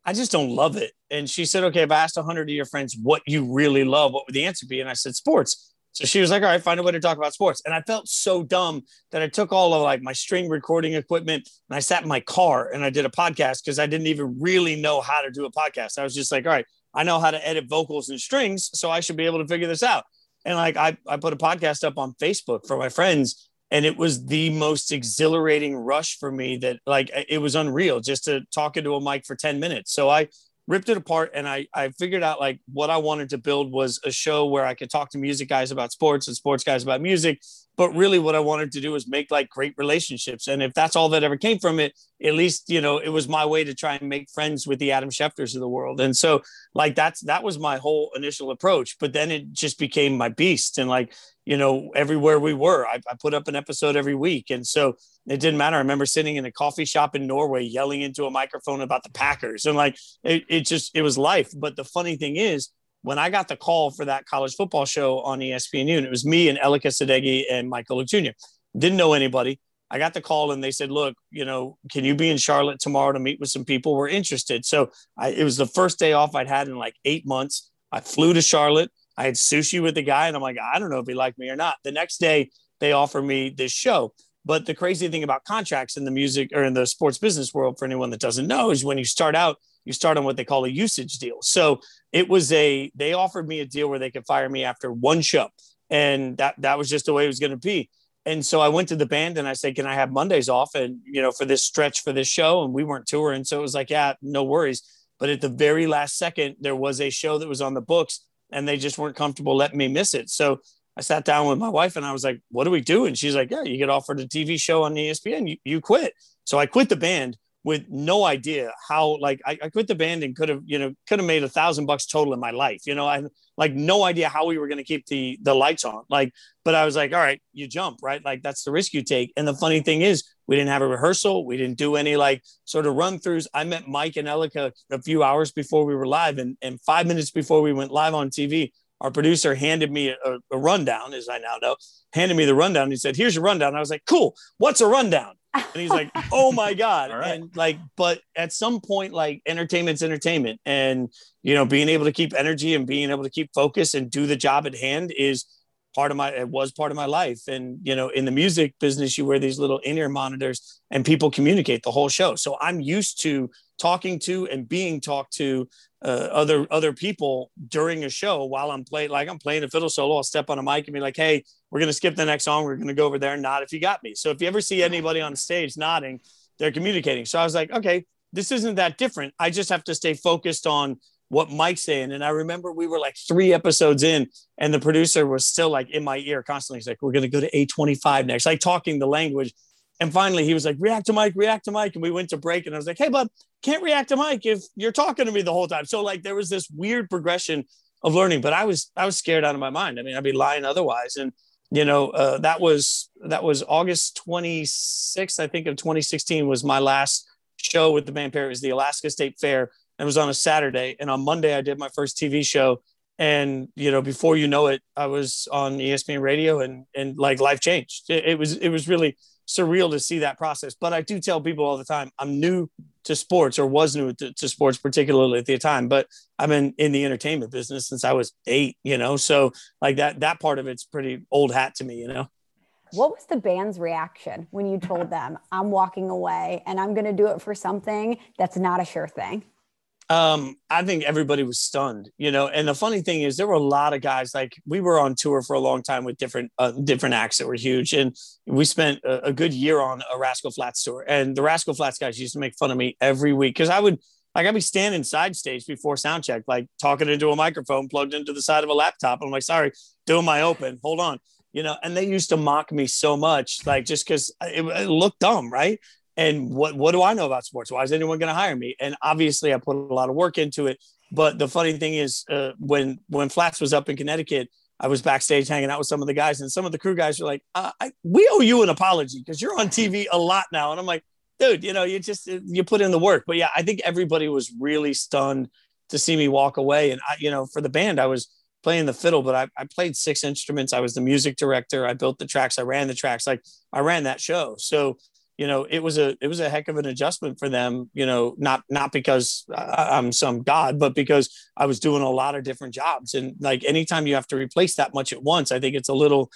I just don't love it. And she said, okay, if I asked hundred of your friends what you really love, what would the answer be? And I said, sports. So she was like, all right, find a way to talk about sports. And I felt so dumb that I took all of like my string recording equipment and I sat in my car and I did a podcast because I didn't even really know how to do a podcast. I was just like, all right, I know how to edit vocals and strings, so I should be able to figure this out. And like I, I put a podcast up on Facebook for my friends, and it was the most exhilarating rush for me that like it was unreal just to talk into a mic for 10 minutes. So I ripped it apart and I, I figured out like what I wanted to build was a show where I could talk to music guys about sports and sports guys about music. But really what I wanted to do was make like great relationships. And if that's all that ever came from it, at least, you know, it was my way to try and make friends with the Adam Schefters of the world. And so like that's that was my whole initial approach. But then it just became my beast. And like you know, everywhere we were. I, I, put up an episode every week. And so it didn't matter. I remember sitting in a coffee shop in Norway yelling into a microphone about the Packers. And like, it, it just, it was life. But the funny thing is, when I got the call for that college football show on ESPNU, and it was me and Elika Sadeghi and Michael Jr., didn't know anybody. I got the call and they said, look, you know, can you be in Charlotte tomorrow to meet with some people? We're interested. So I, it was the first day off I'd had in like eight months. I flew to Charlotte. I had sushi with the guy, and I'm like, I don't know if he liked me or not. The next day, they offer me this show. But the crazy thing about contracts in the music or in the sports business world, for anyone that doesn't know, is when you start out, you start on what they call a usage deal. So it was a they offered me a deal where they could fire me after one show, and that that was just the way it was going to be. And so I went to the band and I said, "Can I have Mondays off?" And you know, for this stretch for this show, and we weren't touring, so it was like, "Yeah, no worries." But at the very last second, there was a show that was on the books and they just weren't comfortable letting me miss it. So I sat down with my wife and I was like, what do we do? And she's like, yeah, you get offered a TV show on ESPN, you, you quit. So I quit the band with no idea how, like, I, I quit the band and could have, you know, could have made a thousand bucks total in my life. You know, I like no idea how we were going to keep the, the lights on. Like, but I was like, all right, you jump, right? Like, that's the risk you take. And the funny thing is, we didn't have a rehearsal. We didn't do any like sort of run throughs. I met Mike and Elika a few hours before we were live, and, and five minutes before we went live on TV, our producer handed me a, a rundown, as I now know, handed me the rundown. He said, Here's your rundown. I was like, Cool. What's a rundown? And he's like, Oh my God. right. And like, but at some point, like entertainment's entertainment. And, you know, being able to keep energy and being able to keep focus and do the job at hand is part of my it was part of my life. And you know in the music business you wear these little in-ear monitors and people communicate the whole show. So i'm used to talking to and being talked to uh, other other people during a show while i'm playing like i'm playing a fiddle solo. I'll step on a mic and be like hey we're going to skip the next song. We're going to go over there and nod if you got me. So if you ever see anybody on stage nodding they're communicating. So i was like okay this isn't that different. I just have to stay focused on what Mike's saying. And I remember we were like three episodes in, and the producer was still like in my ear constantly. He's like, We're going to go to A25 next, like talking the language. And finally, he was like, React to Mike, react to Mike. And we went to break, and I was like, Hey, bud, can't react to Mike if you're talking to me the whole time. So, like, there was this weird progression of learning, but I was, I was scared out of my mind. I mean, I'd be lying otherwise. And, you know, uh, that was, that was August 26th, I think, of 2016 was my last show with the band Perry. It was the Alaska State Fair it was on a Saturday, and on Monday I did my first TV show. And you know, before you know it, I was on ESPN Radio, and and like life changed. It, it was it was really surreal to see that process. But I do tell people all the time, I'm new to sports, or was new to, to sports, particularly at the time. But I've been in the entertainment business since I was eight. You know, so like that that part of it's pretty old hat to me. You know. What was the band's reaction when you told them, I'm walking away and I'm going to do it for something that's not a sure thing? Um, I think everybody was stunned, you know. And the funny thing is, there were a lot of guys. Like we were on tour for a long time with different uh, different acts that were huge, and we spent a, a, good year on a Rascal Flatts tour. And the Rascal Flatts guys used to make fun of me every week because I would like I'd be standing side stage before sound check, like talking into a microphone plugged into the side of a laptop. I'm like, sorry, doing my open. Hold on, you know. And they used to mock me so much, like just because it, it looked dumb, right? And what what do I know about sports? Why is anyone going to hire me? And obviously, I put a lot of work into it. But the funny thing is, uh, when when Flatts was up in Connecticut, I was backstage hanging out with some of the guys, and some of the crew guys were like, uh, I, "We owe you an apology because you're on TV a lot now." And I'm like, "Dude, you know, you just you put in the work." But yeah, I think everybody was really stunned to see me walk away. And I, you know, for the band, I was playing the fiddle, but I, I played six instruments. I was the music director. I built the tracks. I ran the tracks. Like I ran that show. So you know it was a it was a heck of an adjustment for them you know not not because i'm some god but because i was doing a lot of different jobs. And like anytime you have to replace that much at once i think it's a little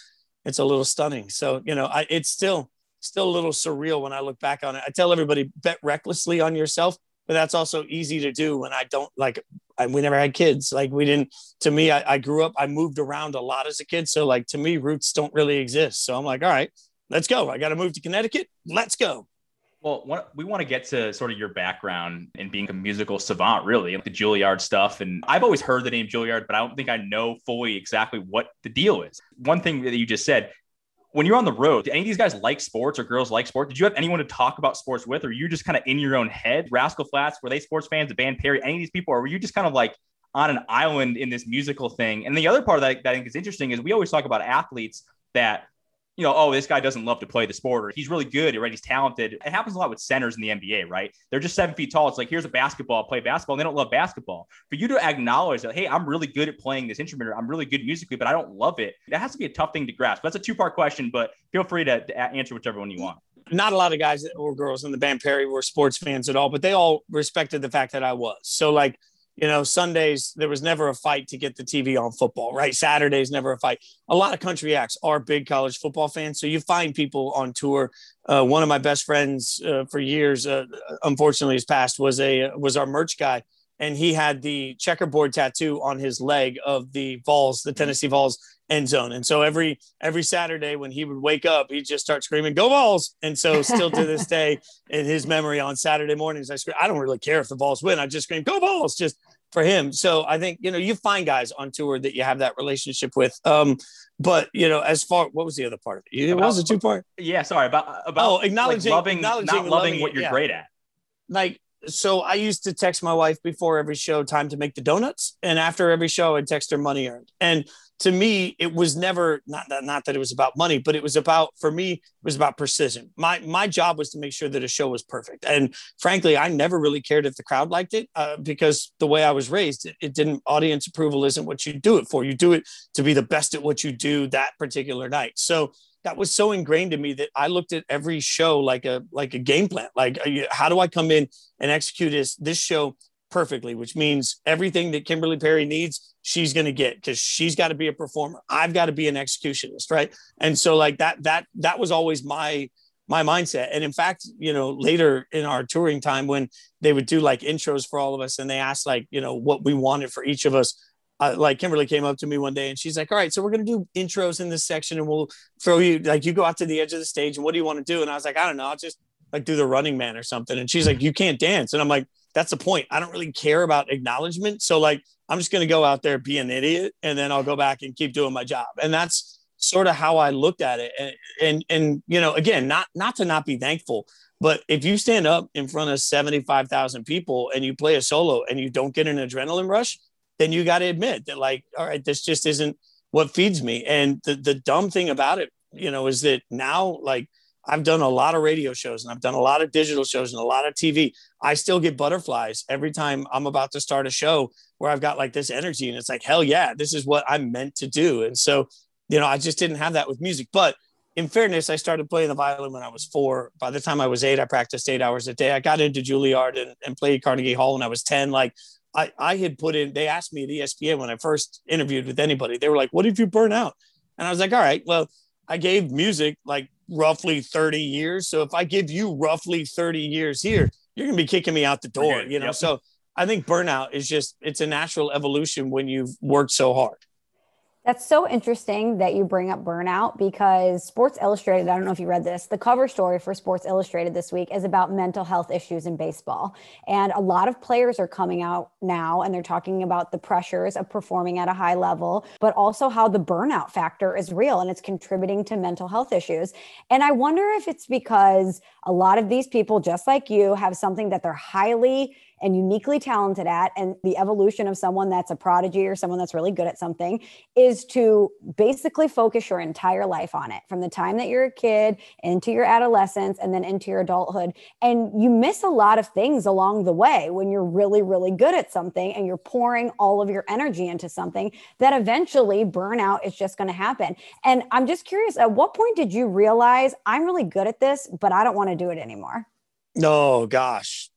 it's a little stunning. So you know I, it's still still a little surreal when i look back on it. I tell everybody bet recklessly on yourself but that's also easy to do when i don't like I, we never had kids. Like we didn't to me I, I grew up i moved around a lot as a kid. So like to me roots don't really exist. So i'm like all right let's go. I got to move to Connecticut. Let's go. Well, we want to get to sort of your background and being a musical savant, really, the Juilliard stuff. And I've always heard the name Juilliard, but I don't think I know fully exactly what the deal is. One thing that you just said, when you're on the road, do any of these guys like sports or girls like sports? Did you have anyone to talk about sports with, or you just kind of in your own head? Rascal Flatts, were they sports fans? The band Perry, any of these people, or were you just kind of like on an island in this musical thing? And the other part that I think is interesting is we always talk about athletes that you know, oh, this guy doesn't love to play the sport, or he's really good, right? He's talented. It happens a lot with centers in the NBA, right? They're just seven feet tall. It's like, here's a basketball, play basketball, and they don't love basketball. For you to acknowledge that, hey, I'm really good at playing this instrument, or I'm really good musically, but I don't love it, that has to be a tough thing to grasp. That's a two part question, but feel free to, to answer whichever one you want. Not a lot of guys or girls in the band Perry were sports fans at all, but they all respected the fact that I was. So, like, you know, Sundays, there was never a fight to get the TV on football, right? Saturdays, never a fight. A lot of country acts are big college football fans. So you find people on tour. Uh, one of my best friends uh, for years, uh, unfortunately, has passed, was a was our merch guy. And he had the checkerboard tattoo on his leg of the Vols, the Tennessee Vols end zone. And so every every Saturday when he would wake up, he'd just start screaming, "Go Vols!" And so still to this day, in his memory, on Saturday mornings, I scream. I don't really care if the Vols win. I just scream, "Go Vols!" Just for him. So I think you know you find guys on tour that you have that relationship with. Um, but you know, as far what was the other part of it? It was a two part. Yeah, sorry about about oh acknowledging like loving acknowledging not loving, loving what you're yeah. great at. Like so, I used to text my wife before every show time to make the donuts, and after every show, I'd text her money earned. And to me, it was never not that not that it was about money, but it was about for me, it was about precision. My my job was to make sure that a show was perfect. And frankly, I never really cared if the crowd liked it uh, because the way I was raised, it, it didn't. Audience approval isn't what you do it for. You do it to be the best at what you do that particular night. So that was so ingrained in me that I looked at every show like a like a game plan. Like, uh, how do I come in and execute this this show perfectly? Which means everything that Kimberly Perry needs, she's going to get because she's got to be a performer. I've got to be an executionist, right? And so, like that that that was always my my mindset. And in fact, you know, later in our touring time, when they would do like intros for all of us, and they asked like, you know, what we wanted for each of us uh, like Kimberly came up to me one day and she's like, "All right, so we're gonna do intros in this section, and we'll throw you like you go out to the edge of the stage, and what do you want to do?" And I was like, "I don't know, I'll just like do the Running Man or something." And she's like, "You can't dance," and I'm like, "That's the point. I don't really care about acknowledgement, so like I'm just gonna go out there be an idiot, and then I'll go back and keep doing my job." And that's sort of how I looked at it. And and, and you know, again, not not to not be thankful. But if you stand up in front of 75,000 people and you play a solo and you don't get an adrenaline rush, then you got to admit that like all right this just isn't what feeds me and the the dumb thing about it you know is that now like I've done a lot of radio shows and I've done a lot of digital shows and a lot of TV. I still get butterflies every time I'm about to start a show where I've got like this energy and it's like, hell yeah, this is what I'm meant to do. And so, you know, I just didn't have that with music. But in fairness, I started playing the violin when I was four. By the time I was eight, I practiced eight hours a day. I got into Juilliard and, and played Carnegie Hall when I was 10. Like I, I had put in, they asked me at ESPN when I first interviewed with anybody, they were like, what if you burn out? And I was like, all right, well, I gave music like roughly 30 years. So if I give you roughly 30 years here, you're going to be kicking me out the door, you know? Yep. So I think burnout is just, it's a natural evolution when you've worked so hard. That's so interesting that you bring up burnout because Sports Illustrated, I don't know if you read this, the cover story for Sports Illustrated this week is about mental health issues in baseball. And a lot of players are coming out now and they're talking about the pressures of performing at a high level, but also how the burnout factor is real and it's contributing to mental health issues. And I wonder if it's because a lot of these people, just like you, have something that they're highly and uniquely talented at and the evolution of someone that's a prodigy or someone that's really good at something is to basically focus your entire life on it from the time that you're a kid into your adolescence and then into your adulthood. And you miss a lot of things along the way when you're really really good at something and you're pouring all of your energy into something that eventually burnout is just going to happen. And i'm just curious at what point did you realize i'm really good at this but i don't want to do it anymore? No, gosh,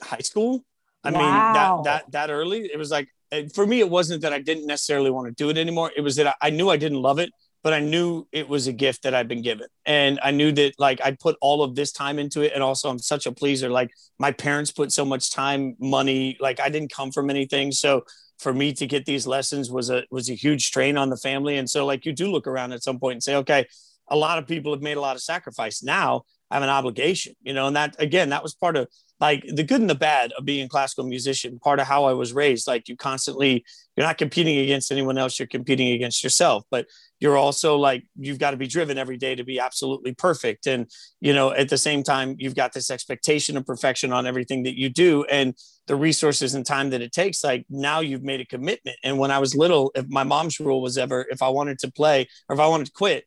high school. I Wow. mean, that that that early, it was like for me, it wasn't that I didn't necessarily want to do it anymore. It was that I, I knew I didn't love it, but I knew it was a gift that I'd been given, and I knew that like I'd put all of this time into it, and also I'm such a pleaser. Like my parents put so much time, money. Like I didn't come from anything, so for me to get these lessons was a was a huge strain on the family, and so like you do look around at some point and say, okay, a lot of people have made a lot of sacrifice now I have an obligation, you know, and that again, that was part of like the good and the bad of being a classical musician, part of how I was raised. Like you constantly, you're not competing against anyone else, you're competing against yourself, but you're also like, you've got to be driven every day to be absolutely perfect. And, you know, at the same time, you've got this expectation of perfection on everything that you do and the resources and time that it takes. Like now you've made a commitment. And when I was little, if my mom's rule was ever, if I wanted to play or if I wanted to quit,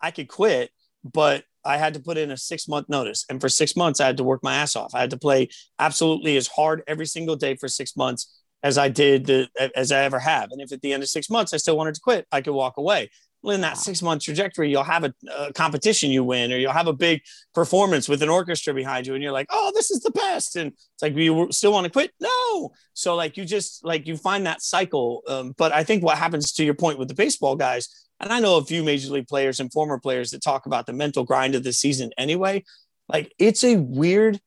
I could quit, but I had to put in a six month notice. And for six months, I had to work my ass off. I had to play absolutely as hard every single day for six months as I did, the, as I ever have. And if at the end of six months I still wanted to quit, I could walk away. Well, in that six month trajectory, you'll have a, a, competition you win, or you'll have a big performance with an orchestra behind you, and you're like, "Oh, this is the best!" And it's like, "You still want to quit?" No. So like you just like you find that cycle. Um, but I think what happens to your point with the baseball guys and I know a few major league players and former players that talk about the mental grind of the season anyway. Like it's a weird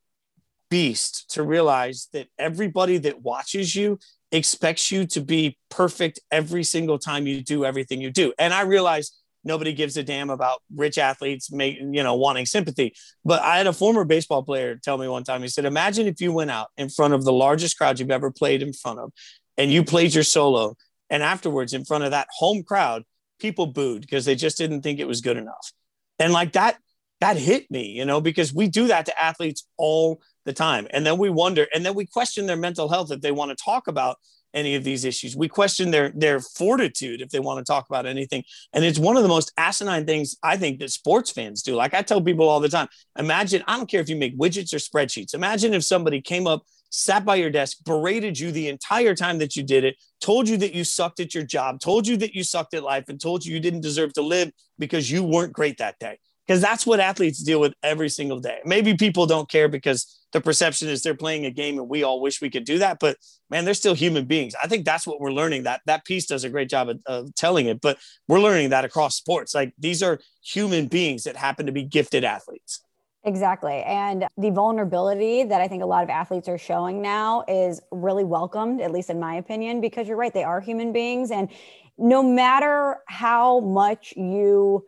beast to realize that everybody that watches you expects you to be perfect every single time you do everything you do. And I realize nobody gives a damn about rich athletes making, you know, wanting sympathy. But I had a former baseball player tell me one time, he said, Imagine if you went out in front of the largest crowd you've ever played in front of and you played your solo. And afterwards, in front of that home crowd, people booed because they just didn't think it was good enough. And like that, that hit me, you know, because we do that to athletes all the time. And then we wonder, and then we question their mental health if they want to talk about any of these issues. We question their their fortitude if they want to talk about anything. And it's one of the most asinine things I think that sports fans do. Like I tell people all the time, imagine, I don't care if you make widgets or spreadsheets. Imagine if somebody came up sat by your desk, berated you the entire time that you did it, told you that you sucked at your job, told you that you sucked at life, and told you you didn't deserve to live because you weren't great that day. Because that's what athletes deal with every single day. Maybe people don't care because the perception is they're playing a game and we all wish we could do that. But man, they're still human beings. I think that's what we're learning. That that piece does a great job of, of telling it. But we're learning that across sports. Like these are human beings that happen to be gifted athletes. Exactly. And the vulnerability that I think a lot of athletes are showing now is really welcomed, at least in my opinion, because you're right, they are human beings. And no matter how much you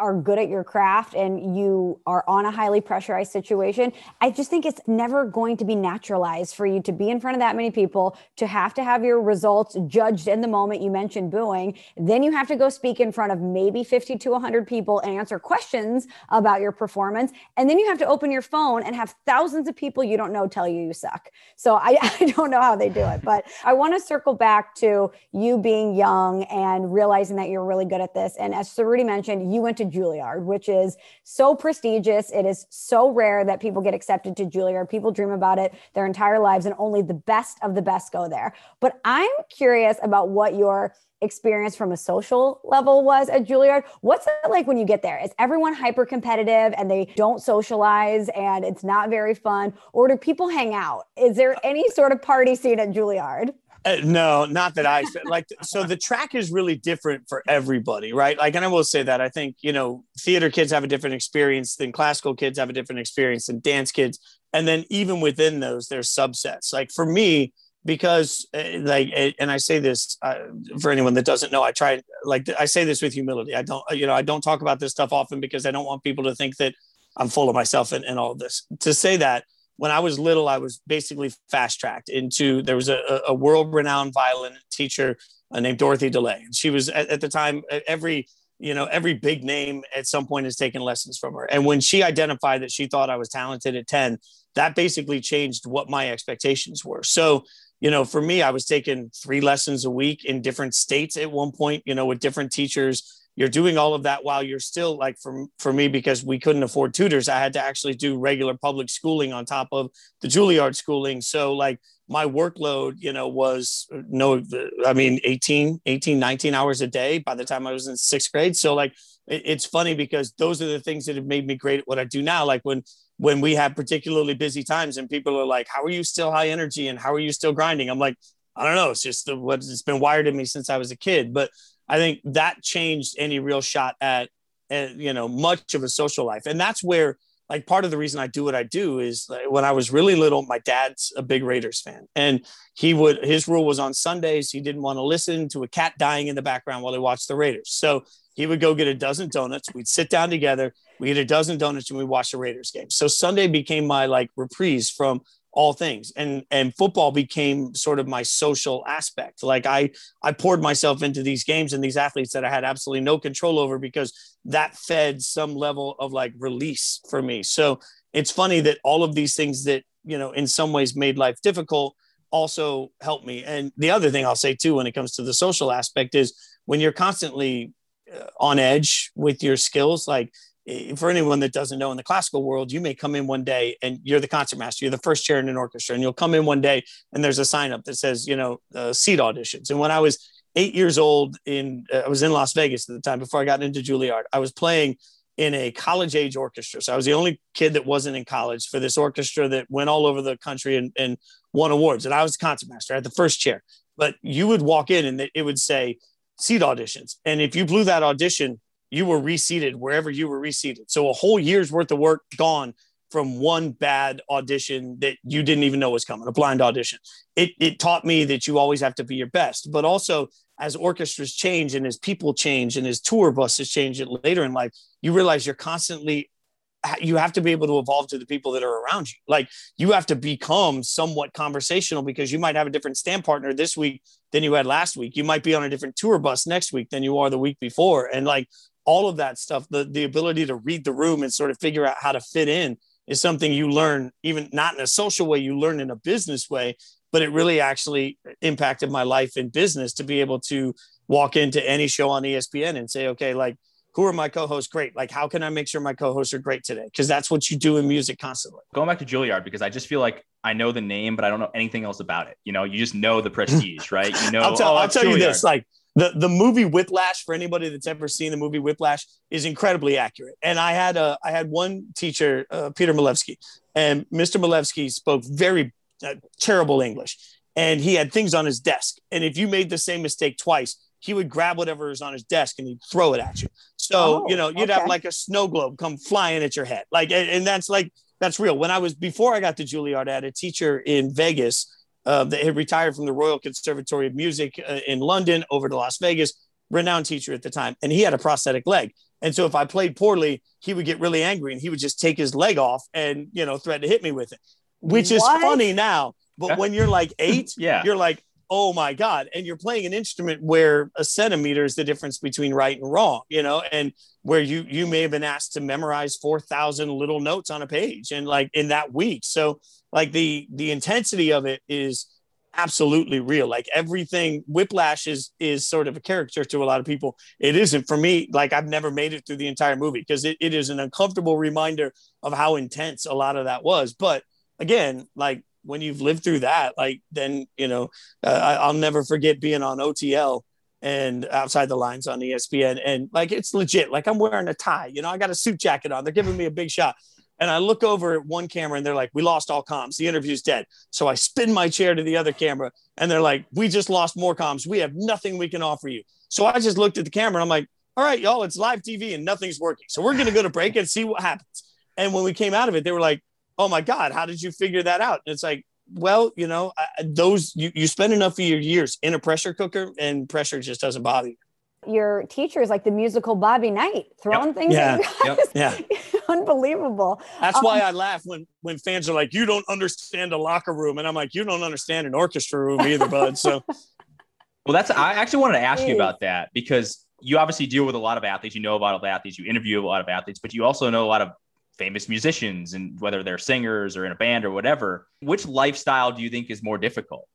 are good at your craft and you are on a highly pressurized situation, I just think it's never going to be naturalized for you to be in front of that many people, to have to have your results judged in the moment. You mentioned booing. Then you have to go speak in front of maybe 50 to 100 people and answer questions about your performance. And then you have to open your phone and have thousands of people you don't know tell you you suck. So I, I don't know how they do it, but I want to circle back to you being young and realizing that you're really good at this. And as Ceruti mentioned, you went to Juilliard, which is so prestigious. It is so rare that people get accepted to Juilliard. People dream about it their entire lives, and only the best of the best go there. But I'm curious about what your experience from a social level was at Juilliard. What's it like when you get there? Is everyone hyper competitive and they don't socialize and it's not very fun? Or do people hang out? Is there any sort of party scene at Juilliard? Uh, no, not that I like. So the track is really different for everybody, right? Like, and I will say that I think you know, theater kids have a different experience than classical kids have a different experience than dance kids, and then even within those, there's subsets. Like for me, because uh, like, and I say this uh, for anyone that doesn't know, I try like I say this with humility. I don't, you know, I don't talk about this stuff often because I don't want people to think that I'm full of myself and, and all this. To say that when I was little, I was basically fast tracked into there was a, a world renowned violin teacher uh, named Dorothy DeLay. And she was at, at, the time, every, you know, every big name at some point has taken lessons from her. And when she identified that she thought I was talented at 10, that basically changed what my expectations were. So, you know, for me, I was taking three lessons a week in different states at one point, you know, with different teachers you're doing all of that while you're still like for, for me because we couldn't afford tutors i had to actually do regular public schooling on top of the juilliard schooling. So like my workload you know was uh, no i mean 18 18 19 hours a day by the time i was in sixth grade. So like it, it's funny because those are the things that have made me great at what i do now. Like when when we have particularly busy times and people are like how are you still high energy and how are you still grinding? I'm like i don't know. It's just the, what it's been wired in me since i was a kid. But I think that changed any real shot at, at you know much of a social life, and that's where like part of the reason I do what I do is like, when I was really little, my dad's a big Raiders fan, and he would his rule was on Sundays he didn't want to listen to a cat dying in the background while he watched the Raiders. So he would go get a dozen donuts. We'd sit down together, we eat a dozen donuts, and we watch the Raiders game. So Sunday became my like reprise from all things. And and football became sort of my social aspect. Like i i poured myself into these games and these athletes that i had absolutely no control over because that fed some level of like release for me. So it's funny that all of these things that you know in some ways made life difficult also helped me. And the other thing i'll say too when it comes to the social aspect is when you're constantly uh, on edge with your skills like for anyone that doesn't know in the classical world, you may come in one day and you're the concertmaster, you're the first chair in an orchestra, and you'll come in one day and there's a sign up that says, you know, uh, seat auditions. And when I was eight years old, in uh, I was in Las Vegas at the time before I got into Juilliard, I was playing in a college age orchestra. So I was the only kid that wasn't in college for this orchestra that went all over the country and, and won awards. And I was the concertmaster. I had the first chair. But you would walk in and it would say seat auditions. And if you blew that audition, you were reseated wherever you were reseated. So a whole year's worth of work gone from one bad audition that you didn't even know was coming, a blind audition. It, it taught me that you always have to be your best, but also as orchestras change and as people change and as tour buses change it later in life, you realize you're constantly you have to be able to evolve to the people that are around you. Like you have to become somewhat conversational because you might have a different stand partner this week than you had last week. You might be on a different tour bus next week than you are the week before. And like all of that stuff, the, the ability to read the room and sort of figure out how to fit in is something you learn, even not in a social way, you learn in a business way. But it really actually impacted my life in business to be able to walk into any show on ESPN and say, okay, like, who are my co-hosts? Great. Like how can i make sure my co-hosts are great today? Because that's what you do in music constantly. Going back to juilliard because i just feel like i know the name but i don't know anything else about it. You know you just know the prestige right? You know i'll tell, oh, I'll tell you this like the the movie Whiplash for anybody that's ever seen the movie Whiplash is incredibly accurate. And I had a I had one teacher, uh, Peter Malevsky, and Mr. Malevsky spoke very uh, terrible English, and he had things on his desk. And if you made the same mistake twice, he would grab whatever is on his desk and he'd throw it at you. So oh, you know you'd okay. have like a snow globe come flying at your head, like and, and that's like that's real. When I was before I got to Juilliard, I had a teacher in Vegas uh, that had retired from the Royal Conservatory of Music uh, in London over to Las Vegas, renowned teacher at the time, and he had a prosthetic leg. And so if I played poorly, he would get really angry and he would just take his leg off and you know threaten to hit me with it, which is funny now. But when you're like eight, yeah, you're like, oh my god, and you're playing an instrument where a centimeter is the difference between right and wrong, you know, and where you you may have been asked to memorize four thousand little notes on a page, and like in that week, so like the the intensity of it is absolutely real. Like everything whiplash is is sort of a character to a lot of people. It isn't for me. Like i've never made it through the entire movie because it, it is an uncomfortable reminder of how intense a lot of that was. But again like when you've lived through that like then you know uh, i'll never forget being on otl and outside the lines on espn and like it's legit like i'm wearing a tie you know i got a suit jacket on they're giving me a big shot and I look over at one camera and they're like, we lost all comms. The interview's dead. So I spin my chair to the other camera and they're like, we just lost more comms. We have nothing we can offer you. So I just looked at the camera and I'm like, all right, y'all, it's live TV and nothing's working. So we're going to go to break and see what happens. And when we came out of it, they were like, oh my God, how did you figure that out? And it's like, well, you know, those, you, you spend enough of your years in a pressure cooker and pressure just doesn't bother you your teacher is like the musical Bobby Knight throwing yep. things yeah. Yep. yeah. unbelievable. That's um, why I laugh when when fans are like, "You don't understand a locker room," and I'm like, "You don't understand an orchestra room either, bud." So, well, that's I actually wanted to ask you about that because you obviously deal with a lot of athletes. You know about a lot of athletes. You interview a lot of athletes, but you also know a lot of famous musicians and whether they're singers or in a band or whatever. Which lifestyle do you think is more difficult?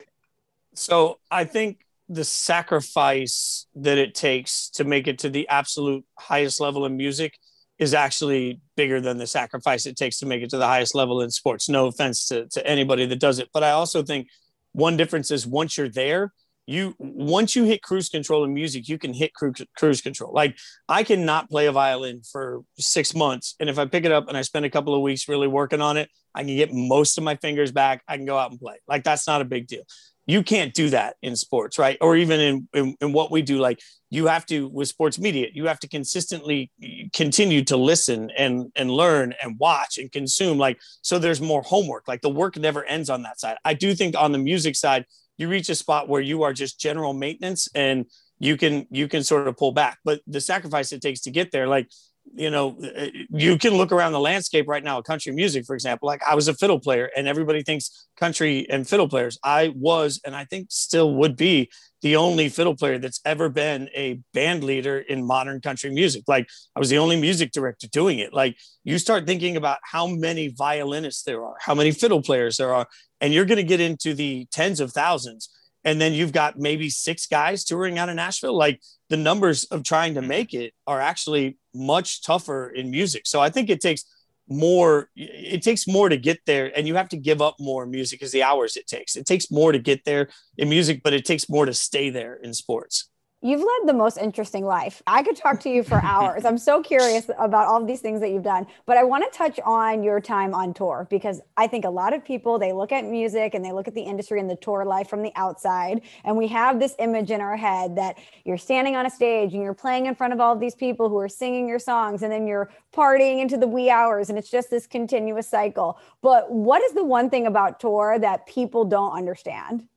So I think the sacrifice that it takes to make it to the absolute highest level in music is actually bigger than the sacrifice it takes to make it to the highest level in sports. No offense to, to anybody that does it, but I also think one difference is once you're there, you once you hit cruise control in music, you can hit cruise, control. Like I cannot play a violin for six months, and if I pick it up and I spend a couple of weeks really working on it, I can get most of my fingers back. I can go out and play. Like that's not a big deal you can't do that in sports, right? Or even in, in, in what we do, like you have to with sports media, you have to consistently continue to listen and and learn and watch and consume. Like so, there's more homework. Like the work never ends on that side. I do think on the music side, you reach a spot where you are just general maintenance and you can you can sort of pull back. But the sacrifice it takes to get there, like you know, uh, you can look around the landscape right now, country music, for example. Like I was a fiddle player, and everybody thinks country and fiddle players. I was, and I think still would be, the only fiddle player that's ever been a band leader in modern country music. Like I was the only music director doing it. Like you start thinking about how many violinists there are, how many fiddle players there are, and you're going to get into the tens of thousands and then you've got maybe six guys touring out of Nashville. Like the numbers of trying to mm-hmm. make it are actually much tougher in music. So I think it takes more it takes more to get there and you have to give up more music as the hours it takes it takes more to get there in music but it takes more to stay there in sports You've led the most interesting life. I could talk to you for hours. I'm so curious about all of these things that you've done, but I want to touch on your time on tour because I think a lot of people they look at music and they look at the industry and the tour life from the outside and we have this image in our head that you're standing on a stage and you're playing in front of all of these people who are singing your songs and then you're partying into the wee hours and it's just this continuous cycle. But what is the one thing about tour that people don't understand?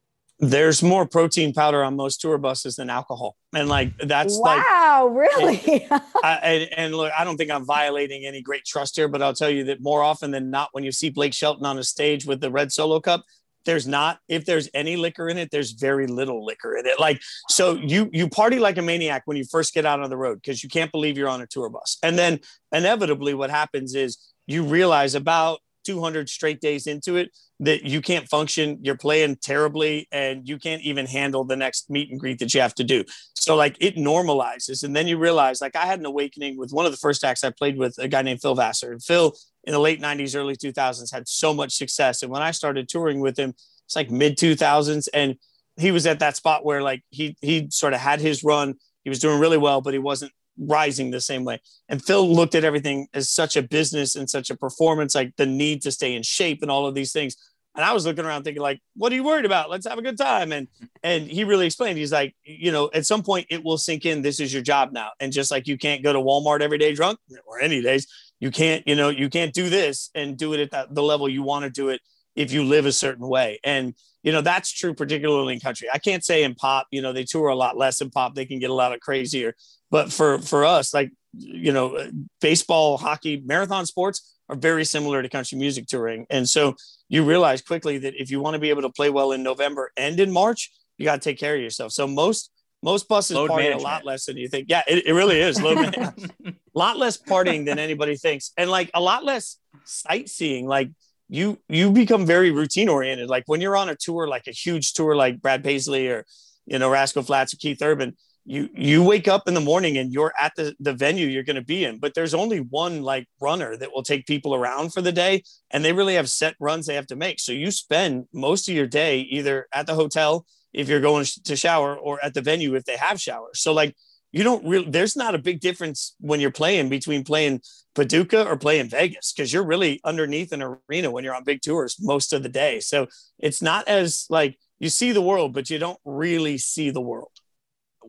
There's more protein powder on most tour buses than alcohol. And like that's like wow like, really? and, I, and, and, look i don't think i'm violating any great trust here but i'll tell you that more often than not when you see blake shelton on a stage with the red solo cup there's not if there's any liquor in it there's very little liquor in it. Like so you you party like a maniac when you first get out on the road because you can't believe you're on a tour bus. And then inevitably what happens is you realize about 200 straight days into it that you can't function you're playing terribly and you can't even handle the next meet and greet that you have to do. So like it normalizes and then you realize like i had an awakening with one of the first acts i played with a guy named phil vassar and phil in the late 90s early 2000s had so much success and when i started touring with him it's like mid 2000s and he was at that spot where like he he sort of had his run he was doing really well but he wasn't rising the same way. And Phil looked at everything as such a business and such a performance, like the need to stay in shape and all of these things. And I was looking around thinking, like, what are you worried about? Let's have a good time. And and he really explained, he's like, you know, at some point it will sink in. This is your job now. And just like you can't go to Walmart every day drunk or any days, you can't, you know, you can't do this and do it at that, the level you want to do it if you live a certain way. And you know that's true particularly in country. I can't say in pop, you know, they tour a lot less in pop. They can get a lot of crazier. But for for us, like you know, baseball, hockey, marathon sports are very similar to country music touring. And so you realize quickly that if you want to be able to play well in November and in March, you got to take care of yourself. So most most buses Load party management. a lot less than you think. Yeah, it, it really is. A lot less partying than anybody thinks, and like a lot less sightseeing. Like you you become very routine oriented. Like when you're on a tour, like a huge tour, like Brad Paisley or you know Rascal Flatts or Keith Urban, you you wake up in the morning and you're at the, the venue you're going to be in. But there's only one like runner that will take people around for the day and they really have set runs they have to make. So you spend most of your day either at the hotel if you're going to shower or at the venue if they have showers. So like you don't really there's not a big difference when you're playing between playing paducah or playing vegas because you're really underneath an arena when you're on big tours most of the day so it's not as like you see the world but you don't really see the world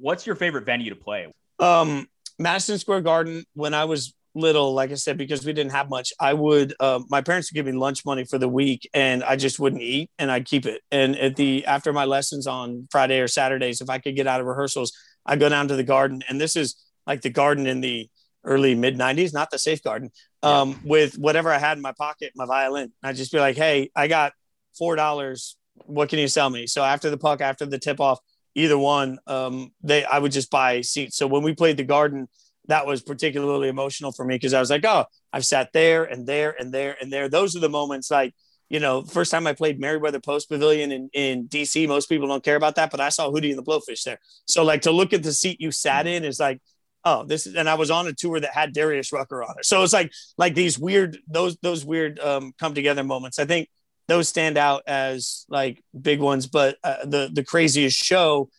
what's your favorite venue to play? Um, Madison Square Garden. When I was little, like I said, because we didn't have much, I would. Uh, my parents would give me lunch money for the week, and I just wouldn't eat, and I'd keep it. And at the after my lessons on Friday or Saturdays, if I could get out of rehearsals, I'd go down to the garden, and this is like the garden in the early mid 90s not the safe garden um, yeah. with whatever i had in my pocket my violin i'd just be like hey i got four dollars what can you sell me so after the puck after the tip off either one, um, they I would just buy seats. So when we played the Garden, that was particularly emotional for me because I was like, oh, I've sat there and there and there and there. Those are the moments like, you know, first time I played Meriwether Post Pavilion in, in DC, most people don't care about that, but I saw Hootie and the Blowfish there. So like to look at the seat you sat in is like, oh, this is, and I was on a tour that had Darius Rucker on it. So it's like, like these weird, those, those weird um, come together moments. I think those stand out as like big ones. But uh, the the craziest show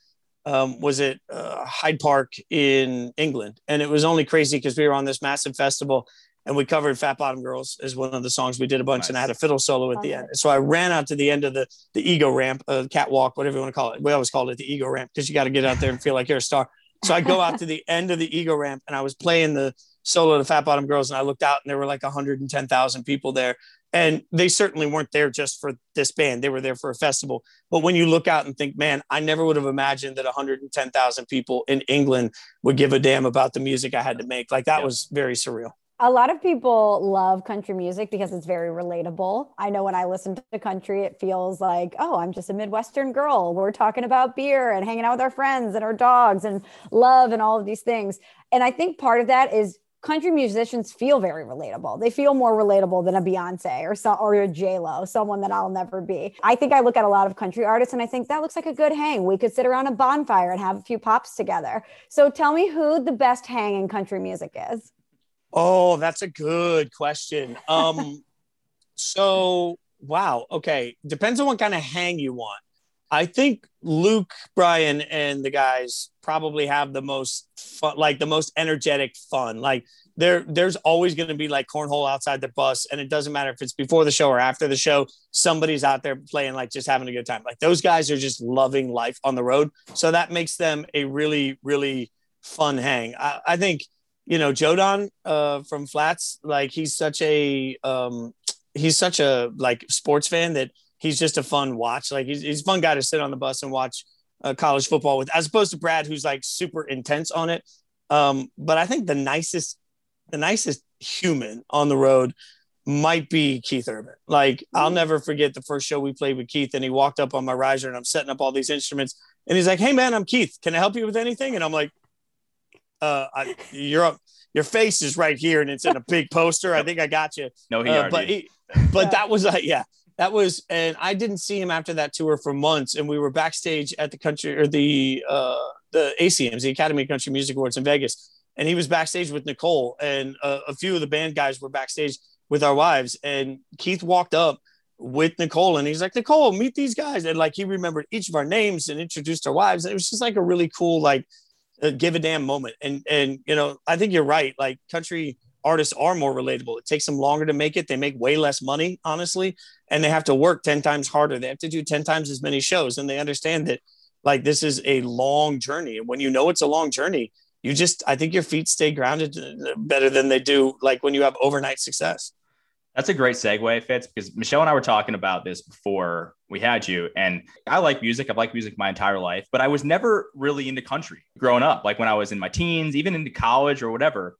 um, was at uh, Hyde Park in England, and it was only crazy because we were on this massive festival, and we covered Fat Bottom Girls as one of the songs we did a bunch, nice. and I had a fiddle solo at the end. So I ran out to the end of the the ego ramp, uh, catwalk, whatever you want to call it. We always called it the ego ramp because you got to get out there and feel like you're a star. So I go out to the end of the ego ramp, and I was playing the solo to Fat Bottom Girls, and I looked out, and there were like 110,000 people there, and they certainly weren't there just for this band; they were there for a festival. But when you look out and think, man, I never would have imagined that 110,000 people in England would give a damn about the music I had to make. Like that yeah. was very surreal a lot of people love country music because it's very relatable. I know when I listen to country, it feels like, oh, I'm just a Midwestern girl. We're talking about beer and hanging out with our friends and our dogs and love and all of these things. And I think part of that is country musicians feel very relatable. They feel more relatable than a Beyonce or so, or a J Lo, someone that I'll never be. I think I look at a lot of country artists and I think that looks like a good hang. We could sit around a bonfire and have a few pops together. So tell me who the best hang in country music is. Oh, that's a good question. Um, so wow, okay, depends on what kind of hang you want. I think Luke, Bryan, and the guys probably have the most fun, like the most energetic fun. Like there, there's always going to be like cornhole outside the bus, and it doesn't matter if it's before the show or after the show. Somebody's out there playing, like just having a good time. Like those guys are just loving life on the road, so that makes them a really, really fun hang. I, I think you know, Joe Don uh, from Flatts, like he's such a um, he's such a like sports fan that he's just a fun watch. Like he's, he's a fun guy to sit on the bus and watch uh, college football with, as opposed to Brad, who's like super intense on it. Um, but I think the nicest, the nicest human on the road might be Keith Urban. Like I'll never forget the first show we played with Keith, and he walked up on my riser, and I'm setting up all these instruments, and he's like, "Hey man, I'm Keith. Can I help you with anything?" And I'm like, uh, I, you're your face is right here and it's in a big poster. I think I got you. No, he, uh, but he, but that was uh, yeah, that was, and I didn't see him after that tour for months. And we were backstage at the country or the uh, the ACMs, the Academy of Country Music Awards in Vegas, and he was backstage with Nicole, and uh, a few of the band guys were backstage with our wives, and Keith walked up with Nicole and he's like, Nicole, meet these guys. And like he remembered each of our names and introduced our wives. And it was just like a really cool, like give a damn moment. And and you know, I think you're right. Like country artists are more relatable. It takes them longer to make it. They make way less money, honestly, and they have to work 10 times harder. They have to do 10 times as many shows and they understand that like this is a long journey. And when you know it's a long journey, you just I think your feet stay grounded uh, better than they do like when you have overnight success. That's a great segue, Fitz, because Michelle and I were talking about this before we had you. And I like music. I've liked music my entire life, but I was never really into country growing up. Like when I was in my teens, even into college or whatever.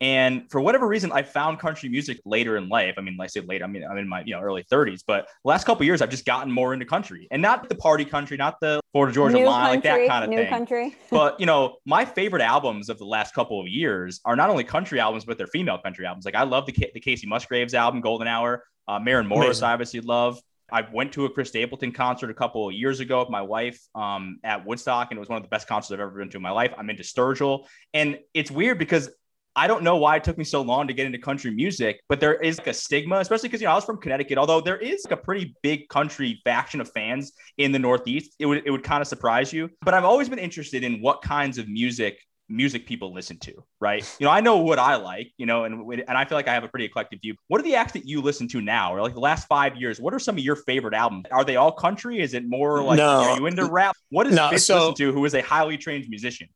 And for whatever reason, I found country music later in life. I mean, I say later, I mean, I'm in my you know early 30s, but the last couple years, I've just gotten more into country and not the party country, not the Florida Georgia new line, country, like that kind of new thing. Country. but you know, my favorite albums of the last couple of years are not only country albums, but they're female country albums. Like I love the the Kacey Musgraves album, Golden Hour. Uh, Maren Morris, Amazing. I obviously love. I went to a Chris Stapleton concert a couple of years ago with my wife um, at Woodstock, and it was one of the best concerts I've ever been to in my life. I'm into Sturgill, and it's weird because I don't know why it took me so long to get into country music, but there is like a stigma, especially because you know I was from Connecticut. Although there is like a pretty big country faction of fans in the Northeast, it would it would kind of surprise you. But I've always been interested in what kinds of music music people listen to, right? You know, I know what I like, you know, and and I feel like I have a pretty eclectic view. What are the acts that you listen to now, or like the last five years? What are some of your favorite albums? Are they all country? Is it more like no. are you into rap? What does no, Fitz so, listen to? Who is a highly trained musician?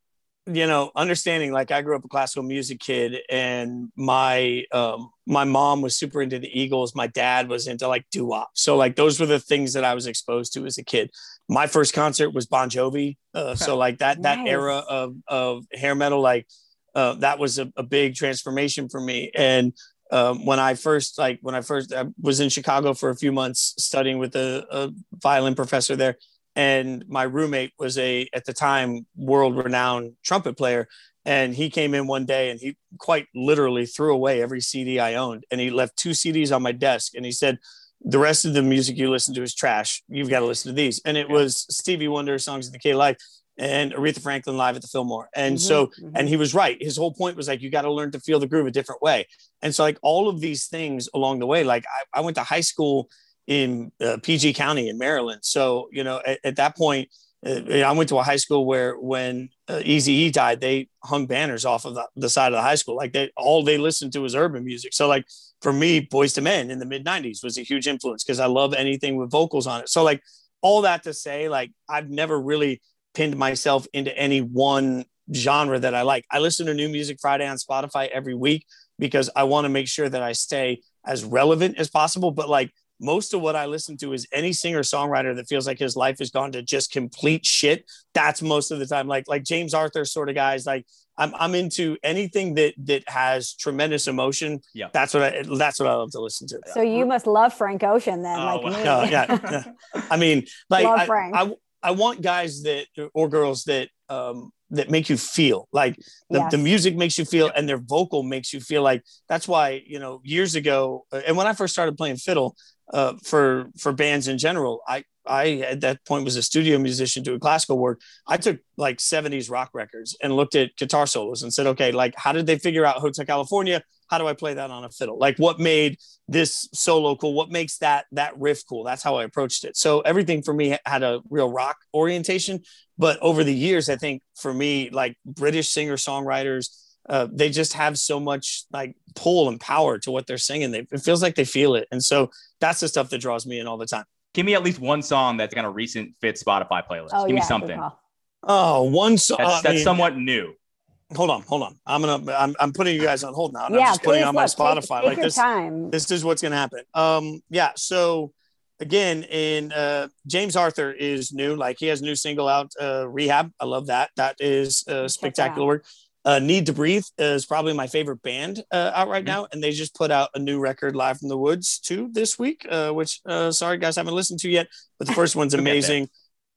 You know, understanding like I grew up a classical music kid, and my um, my mom was super into the Eagles. My dad was into like doo wop. So like those were the things that I was exposed to as a kid. My first concert was Bon Jovi. Uh, so like that that nice. era of of hair metal, like uh, that was a, a, big transformation for me. And um, when I first like when I first I was in Chicago for a few months studying with a, a violin professor there and my roommate was a at the time world renowned trumpet player and he came in one day and he quite literally threw away every cd i owned and he left two cds on my desk and he said the rest of the music you listen to is trash. You've got to listen to these. And it was stevie wonder songs of the k life and aretha franklin live at the fillmore. And mm-hmm, so mm-hmm. and he was right. His whole point was like you got to learn to feel the groove a different way. And so like all of these things along the way like i, I went to high school in uh, PG County in Maryland. So, you know, at, at that point, uh, I went to a high school where when uh, Easy E died, they hung banners off of the, the, side of the high school. Like they all they listened to was urban music. So like for me, Boyz II Men in the mid '90s was a huge influence because I love anything with vocals on it. So like all that to say, like I've never really pinned myself into any one genre that I like. I listen to New Music Friday on Spotify every week because I want to make sure that I stay as relevant as possible. But like most of what I listen to is any singer songwriter that feels like his life has gone to just complete shit. That's most of the time. Like like James Arthur sort of guys. Like I'm I'm into anything that that has tremendous emotion. Yeah, that's what I that's what I love to listen to. So you must love Frank Ocean then, oh, like me. Yeah, yeah, yeah. I mean, like I, I, I want guys that or girls that um that make you feel like the, yes. the music makes you feel and their vocal makes you feel like that's why you know years ago uh, and when i first started playing fiddle uh, for for bands in general i i at that point was a studio musician doing classical work. I took like 70s rock records and looked at guitar solos and said okay like how did they figure out hotel california how do I play that on a fiddle? Like what made this solo cool? What makes that that riff cool? That's how I approached it. So everything for me had a real rock orientation. But over the years, I think for me, like British singer songwriters, uh, they just have so much like pull and power to what they're singing. They, it feels like they feel it, and so that's the stuff that draws me in all the time. Give me at least one song that's kind of recent fit Spotify playlist. Oh, Give yeah, me something. Oh, one song that's, that's somewhat new hold on, hold on. I'm gonna I'm, I'm putting you guys on hold now. And yeah, I'm just putting on my Spotify. Take, take like this time. this is what's gonna happen. Um yeah, so again in uh James Arthur is new, like he has a new single out, uh Rehab. I love that. That is uh spectacular work. Uh, Need to Breathe is probably my favorite band uh, out right mm-hmm. now, and they just put out a new record, Live from the Woods, too, this week. Uh, which, uh, sorry guys, I haven't listened to yet, but the first one's amazing.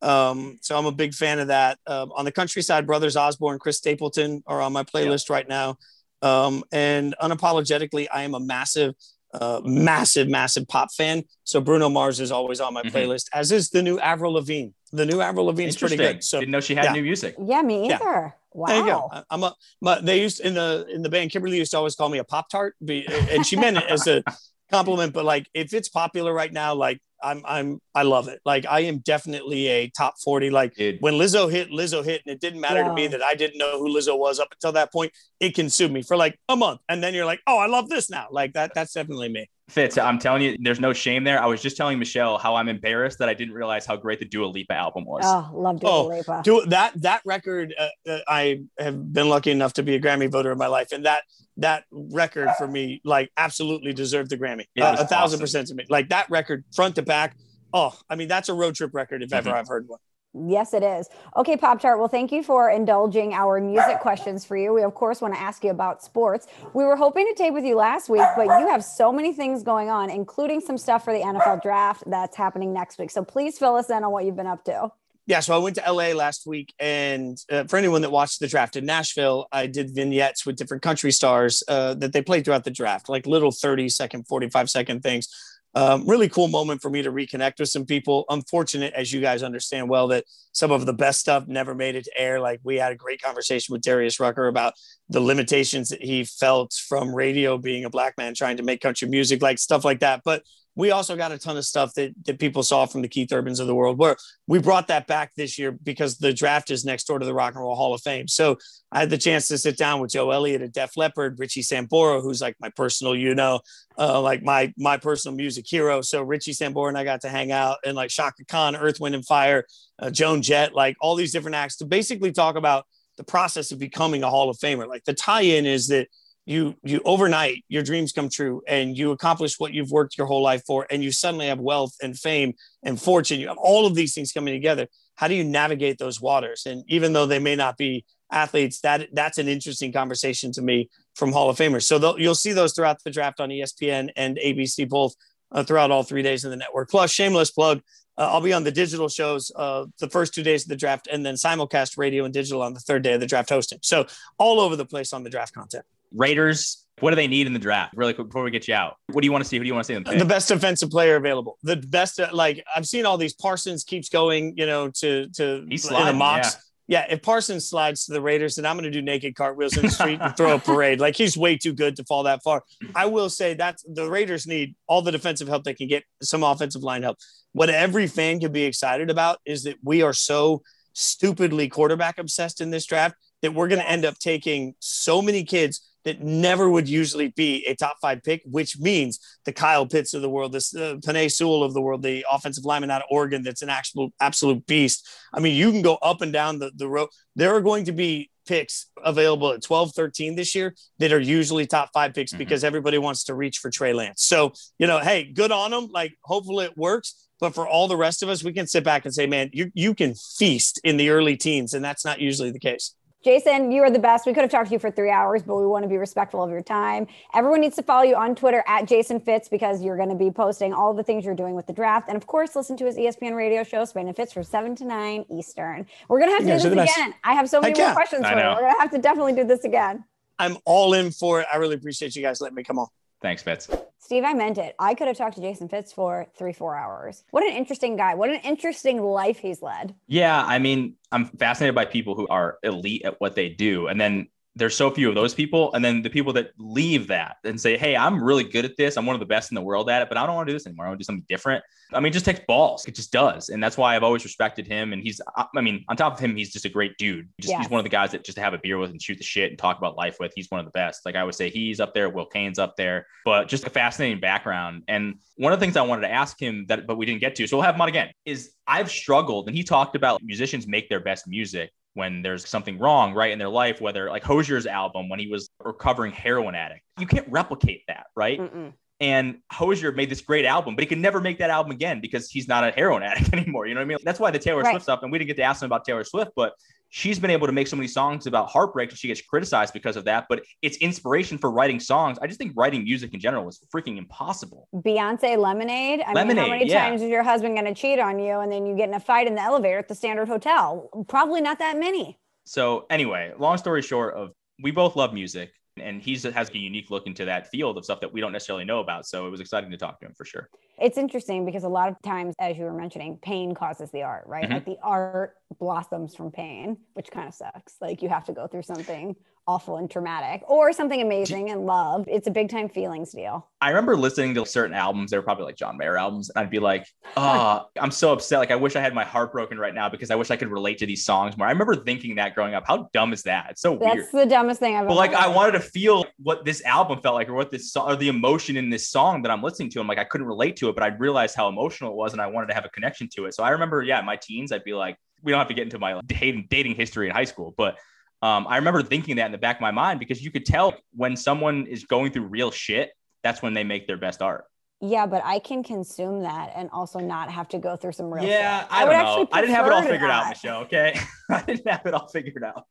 Um, so I'm a big fan of that. Um, on the countryside, Brothers Osborne, Chris Stapleton are on my playlist yeah. right now. Um, and unapologetically, I am a massive, uh, massive, massive pop fan. So Bruno Mars is always on my mm-hmm. playlist, as is the new Avril Lavigne. The new Avril Lavigne is pretty good. So didn't know she had yeah. new music. Yeah, me either. Yeah. Wow. There you go. I'm a, but they used in the in the band. Kimberly used to always call me a pop tart, and she meant it as a compliment. But like, if it's popular right now, like I'm I'm I love it. Like I am definitely a top 40. Like Dude. when Lizzo hit, Lizzo hit, and it didn't matter yeah. to me that I didn't know who Lizzo was up until that point. It consumed me for like a month. And then you're like, oh, I love this now. Like that, that's definitely me. Fitz, I'm telling you, there's no shame there. I was just telling Michelle how I'm embarrassed that I didn't realize how great the Dua Lipa album was. Oh, love Dua oh, Lipa. Do, that that record, uh, uh, I have been lucky enough to be a Grammy voter in my life, and that that record for me, like, absolutely deserved the Grammy. Uh, a thousand awesome. percent to me. Like that record, front to back oh, I mean, that's a road trip record if ever mm-hmm. I've heard one. Yes, it is. Okay, Pop Tart. Well, thank you for indulging our music questions for you. We, of course, want to ask you about sports. We were hoping to tape with you last week, but you have so many things going on, including some stuff for the NFL draft that's happening next week. So please fill us in on what you've been up to. Yeah, so I went to LA last week, and uh, for anyone that watched the draft in Nashville, I did vignettes with different country stars uh, that they played throughout the draft, like little 30 second, 45 second things um, really cool moment for me to reconnect with some people. Unfortunate, as you guys understand well, that some of the best stuff never made it to air. Like we had a great conversation with Darius Rucker about the limitations that he felt from radio being a black man trying to make country music, like stuff like that. But we also got a ton of stuff that, that people saw from the Keith Urbans of the world where we brought that back this year because the draft is next door to the Rock and Roll Hall of Fame. So I had the chance to sit down with Joe Elliott at Def Leppard, Richie Sambora, who's like my personal, you know, uh, like my my personal music hero. So Richie Sambora and I got to hang out and like Chaka Khan, Earth, Wind and Fire, uh, Joan Jett, like all these different acts to basically talk about the process of becoming a Hall of Famer. Like the tie-in is that – you you overnight your dreams come true and you accomplish what you've worked your whole life for and you suddenly have wealth and fame and fortune. You have all of these things coming together. How do you navigate those waters? And even though they may not be athletes that that's an interesting conversation to me from hall of famers so you'll see those throughout the draft on espn and abc both uh, throughout all three days of the network. Plus shameless plug uh, I'll be on the digital shows uh, the first two days of the draft, and then simulcast radio and digital on the third day of the draft hosting. So all over the place on the draft content. Raiders, what do they need in the draft? Really quick before we get you out, what do you want to see? Who do you want to see? Them the best defensive player available. The best, uh, like I've seen all these. Parsons keeps going, you know, to to He's sliding, in the mocks. Yeah. Yeah, if Parsons slides to the Raiders, then I'm going to do naked cartwheels in the street and throw a parade. Like he's way too good to fall that far. I will say that the Raiders need all the defensive help they can get, some offensive line help. What every fan can be excited about is that we are so stupidly quarterback obsessed in this draft that we're going to end up taking so many kids that never would usually be a top five pick, which means the Kyle Pitts of the world, this uh, Penei Sewell of the world, the offensive lineman out of Oregon that's an actual absolute beast. I mean, you can go up and down the, the road. There are going to be picks available at 12, 13 this year that are usually top five picks mm-hmm. because everybody wants to reach for Trey Lance. So, you know, hey, good on them. Like, hopefully it works. But for all the rest of us, we can sit back and say, man, you, you can feast in the early teens. And that's not usually the case. Jason, you are the best. We could have talked to you for three hours, but we want to be respectful of your time. Everyone needs to follow you on Twitter at Jason Fitz because you're going to be posting all the things you're doing with the draft. And of course, listen to his ESPN radio show, Spain and Fitz, from 7 to 9 Eastern. We're going to have to do this again. I have so many Heck more yeah. questions for you. We're going to have to definitely do this again. I'm all in for it. I really appreciate you guys letting me come on. Thanks, Fitz. Steve, I meant it. I could have talked to Jason Fitz for three, four hours. What an interesting guy. What an interesting life he's led. Yeah. I mean, I'm fascinated by people who are elite at what they do. And then there's so few of those people. And then the people that leave that and say, Hey, I'm really good at this. I'm one of the best in the world at it, but I don't want to do this anymore. I want to do something different. I mean, it just takes balls. It just does. And that's why I've always respected him. And he's, I mean, on top of him, he's just a great dude. Just, yeah. He's one of the guys that just to have a beer with and shoot the shit and talk about life with. He's one of the best. Like I would say, he's up there. Will Cain's up there, but just a fascinating background. And one of the things I wanted to ask him that, but we didn't get to, so we'll have him on again, is I've struggled. And he talked about musicians make their best music when there's something wrong right in their life whether like hozier's album when he was recovering heroin addict you can't replicate that right Mm-mm. and hozier made this great album but he could never make that album again because he's not a heroin addict anymore you know what i mean that's why the taylor right. swift stuff and we didn't get to ask him about taylor swift but she's been able to make so many songs about heartbreak and she gets criticized because of that but it's inspiration for writing songs. I just think writing music in general is freaking impossible. Beyonce lemonade i lemonade, mean how many yeah. times is your husband going to cheat on you and then you get in a fight in the elevator at the standard hotel? Probably not that many. So anyway long story short of we both love music and he has a unique look into that field of stuff that we don't necessarily know about. So it was exciting to talk to him for sure. It's interesting because a lot of times, as you were mentioning, pain causes the art, right? Mm-hmm. Like the art blossoms from pain, which kind of sucks. Like you have to go through something awful and traumatic or something amazing and love. It's a big time feelings deal. I remember listening to certain albums. They were probably like John Mayer albums. And I'd be like, oh, I'm so upset. Like, I wish I had my heart broken right now because I wish I could relate to these songs more. I remember thinking that growing up. How dumb is that? It's so That's weird. That's the dumbest thing I've but like, I wanted to feel what this album felt like or what this song or the emotion in this song that I'm listening to. I'm like, I couldn't relate to it, but I realized how emotional it was and I wanted to have a connection to it. So I remember, yeah, my teens, I'd be like, we don't have to get into my dating, dating history in high school, but um, I remember thinking that in the back of my mind because you could tell when someone is going through real shit, that's when they make their best art. Yeah, but I can consume that and also not have to go through some real. Yeah, shit. I, I don't know. I didn't have it all figured out, Michelle. Okay, I didn't have it all figured out.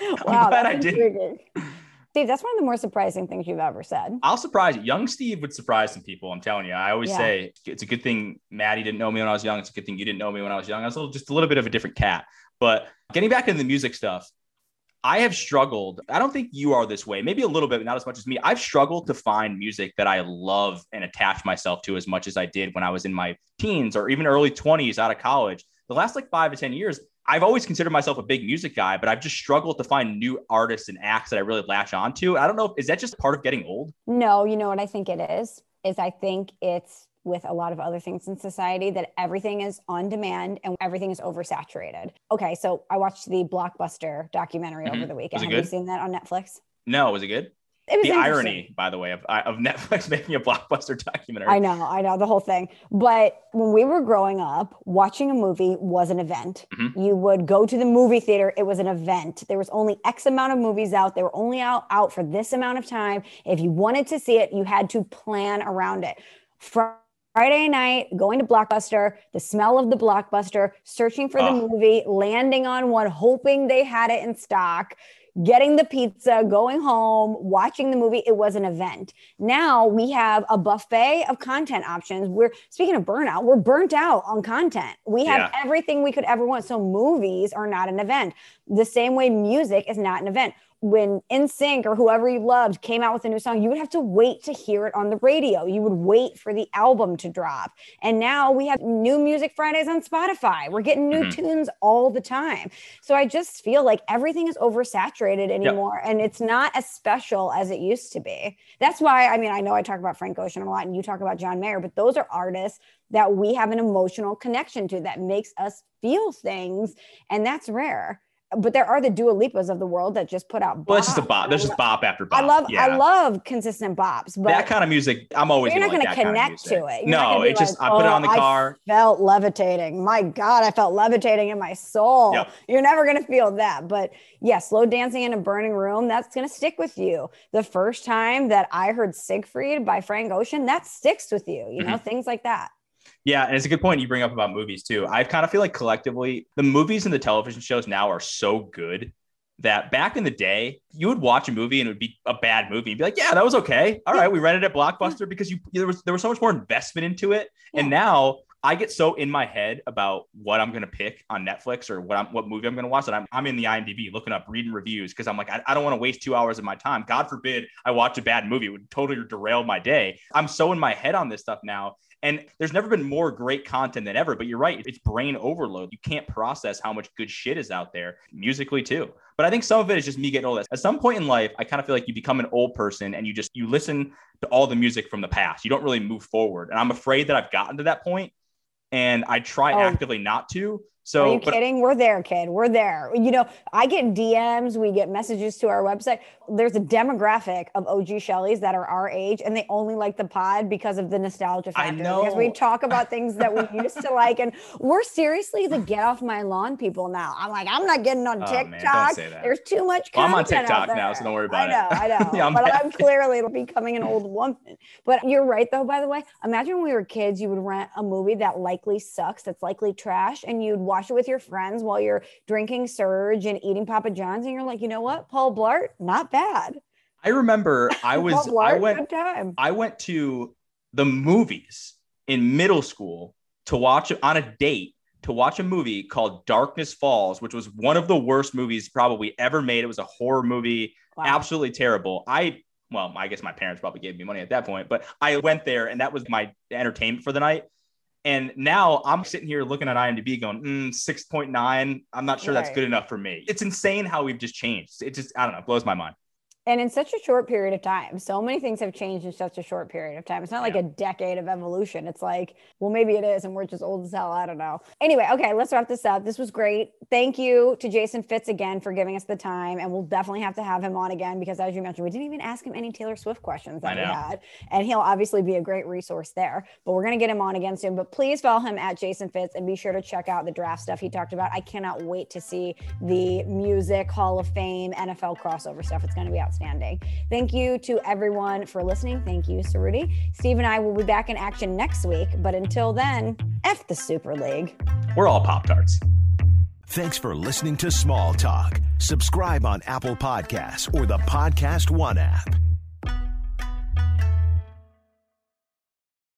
Wow, I'm glad I didn't. Steve, that's one of the more surprising things you've ever said. I'll surprise you. Young Steve would surprise some people. I'm telling you. I always yeah. say it's a good thing Maddie didn't know me when I was young. It's a good thing you didn't know me when I was young. I was a little, just a little bit of a different cat. But getting back into the music stuff, I have struggled. I don't think you are this way, maybe a little bit, but not as much as me. I've struggled to find music that I love and attach myself to as much as I did when I was in my teens or even early 20s out of college. The last like five to 10 years, I've always considered myself a big music guy, but I've just struggled to find new artists and acts that I really latch onto. I don't know. Is that just part of getting old? No, you know what I think it is? Is I think it's with a lot of other things in society that everything is on demand and everything is oversaturated. Okay, so I watched the Blockbuster documentary mm-hmm. over the weekend. Have good? you seen that on Netflix? No, was it good? It was the irony, by the way, of, of Netflix making a blockbuster documentary. I know, I know the whole thing. But when we were growing up, watching a movie was an event. Mm-hmm. You would go to the movie theater; it was an event. There was only X amount of movies out. They were only out out for this amount of time. If you wanted to see it, you had to plan around it. From Friday night, going to Blockbuster, the smell of the Blockbuster, searching for oh. the movie, landing on one, hoping they had it in stock, getting the pizza, going home, watching the movie. It was an event. Now we have a buffet of content options. We're speaking of burnout, we're burnt out on content. We have yeah. everything we could ever want. So movies are not an event. The same way music is not an event when NSYNC or whoever you loved came out with a new song, you would have to wait to hear it on the radio. You would wait for the album to drop. And now we have new music Fridays on Spotify. We're getting new mm-hmm. tunes all the time. So I just feel like everything is oversaturated anymore yep. and it's not as special as it used to be. That's why I mean I know I talk about Frank Ocean a lot and you talk about John Mayer, but those are artists that we have an emotional connection to that makes us feel things and that's rare but there are the Dua Lipas of the world that just put out. Bop. Well, it's just a bop. There's just bop after bop. I love, yeah. I love consistent bops. But that kind of music, I'm always. You're not going to connect kind of to it. You're no, it just I put it on the oh, car. I felt levitating. My God, I felt levitating in my soul. Yep. You're never going to feel that, but yeah, slow dancing in a burning room. That's going to stick with you. The first time that I heard Seigfried by Frank Ocean, that sticks with you. You know, mm-hmm. things like that. Yeah, and it's a good point you bring up about movies too. I kind of feel like collectively the movies and the television shows now are so good that back in the day, you would watch a movie and it would be a bad movie. You'd be like, yeah, that was okay. All right, we rented at Blockbuster because you there was there was so much more investment into it. Yeah. And now I get so in my head about what I'm gonna pick on Netflix or what I'm what movie I'm gonna watch that I'm I'm in the IMDb looking up reading reviews because I'm like I, I don't want to waste two hours of my time. God forbid I watch a bad movie; it would totally derail my day. I'm so in my head on this stuff now and there's never been more great content than ever. But you're right, it's brain overload. You can't process how much good shit is out there musically too. But I think some of it is just me getting old. At some point in life, I kind of feel like you become an old person and you just you listen to all the music from the past. You don't really move forward. And I'm afraid that I've gotten to that point and I try oh. actively not to. So, are you but, kidding? We're there, kid. We're there. You know, I get DMs, we get messages to our website. There's a demographic of OG Shelleys that are our age, and they only like the pod because of the nostalgia factor. I know. Because we talk about things that we used to like, and we're seriously the get off my lawn people now. I'm like, I'm not getting on oh, TikTok. Man, There's too much well, I'm on TikTok now, so don't worry about it. I know, I know. yeah, I'm but I'm clearly becoming an old woman. But you're right, though. By the way, imagine when we were kids, you would rent a movie that likely sucks, that's likely trash, and you'd watch watch it with your friends while you're drinking Surge and eating Papa John's, and you're like, you know what, Paul Blart, not bad. I remember I was Blart, I went I went to the movies in middle school to watch on a date to watch a movie called Darkness Falls, which was one of the worst movies probably ever made. It was a horror movie, wow. absolutely terrible. I well, I guess my parents probably gave me money at that point, but I went there and that was my entertainment for the night. And now I'm sitting here looking at IMDb going, mm, 6.9. I'm not sure right. that's good enough for me. It's insane how we've just changed. It just, I don't know, blows my mind and in such a short period of time so many things have changed in such a short period of time. It's not like yeah. a decade of evolution. It's like well maybe it is and we're just old as hell. I don't know. Anyway okay let's wrap this up. This was great. Thank you to jason fitz again for giving us the time and we'll definitely have to have him on again because as you mentioned we didn't even ask him any taylor swift questions that we had and he'll obviously be a great resource there. But we're going to get him on again soon. But please follow him at jason fitz and be sure to check out the draft stuff he talked about. I cannot wait to see the music hall of fame nfl crossover stuff. It's going to be out outstanding. Thank you to everyone for listening. Thank you, Ceruti. Steve and I will be back in action next week. But until then, F the Super League. We're all Pop Tarts. Thanks for listening to Small Talk. Subscribe on Apple Podcasts or the Podcast One app.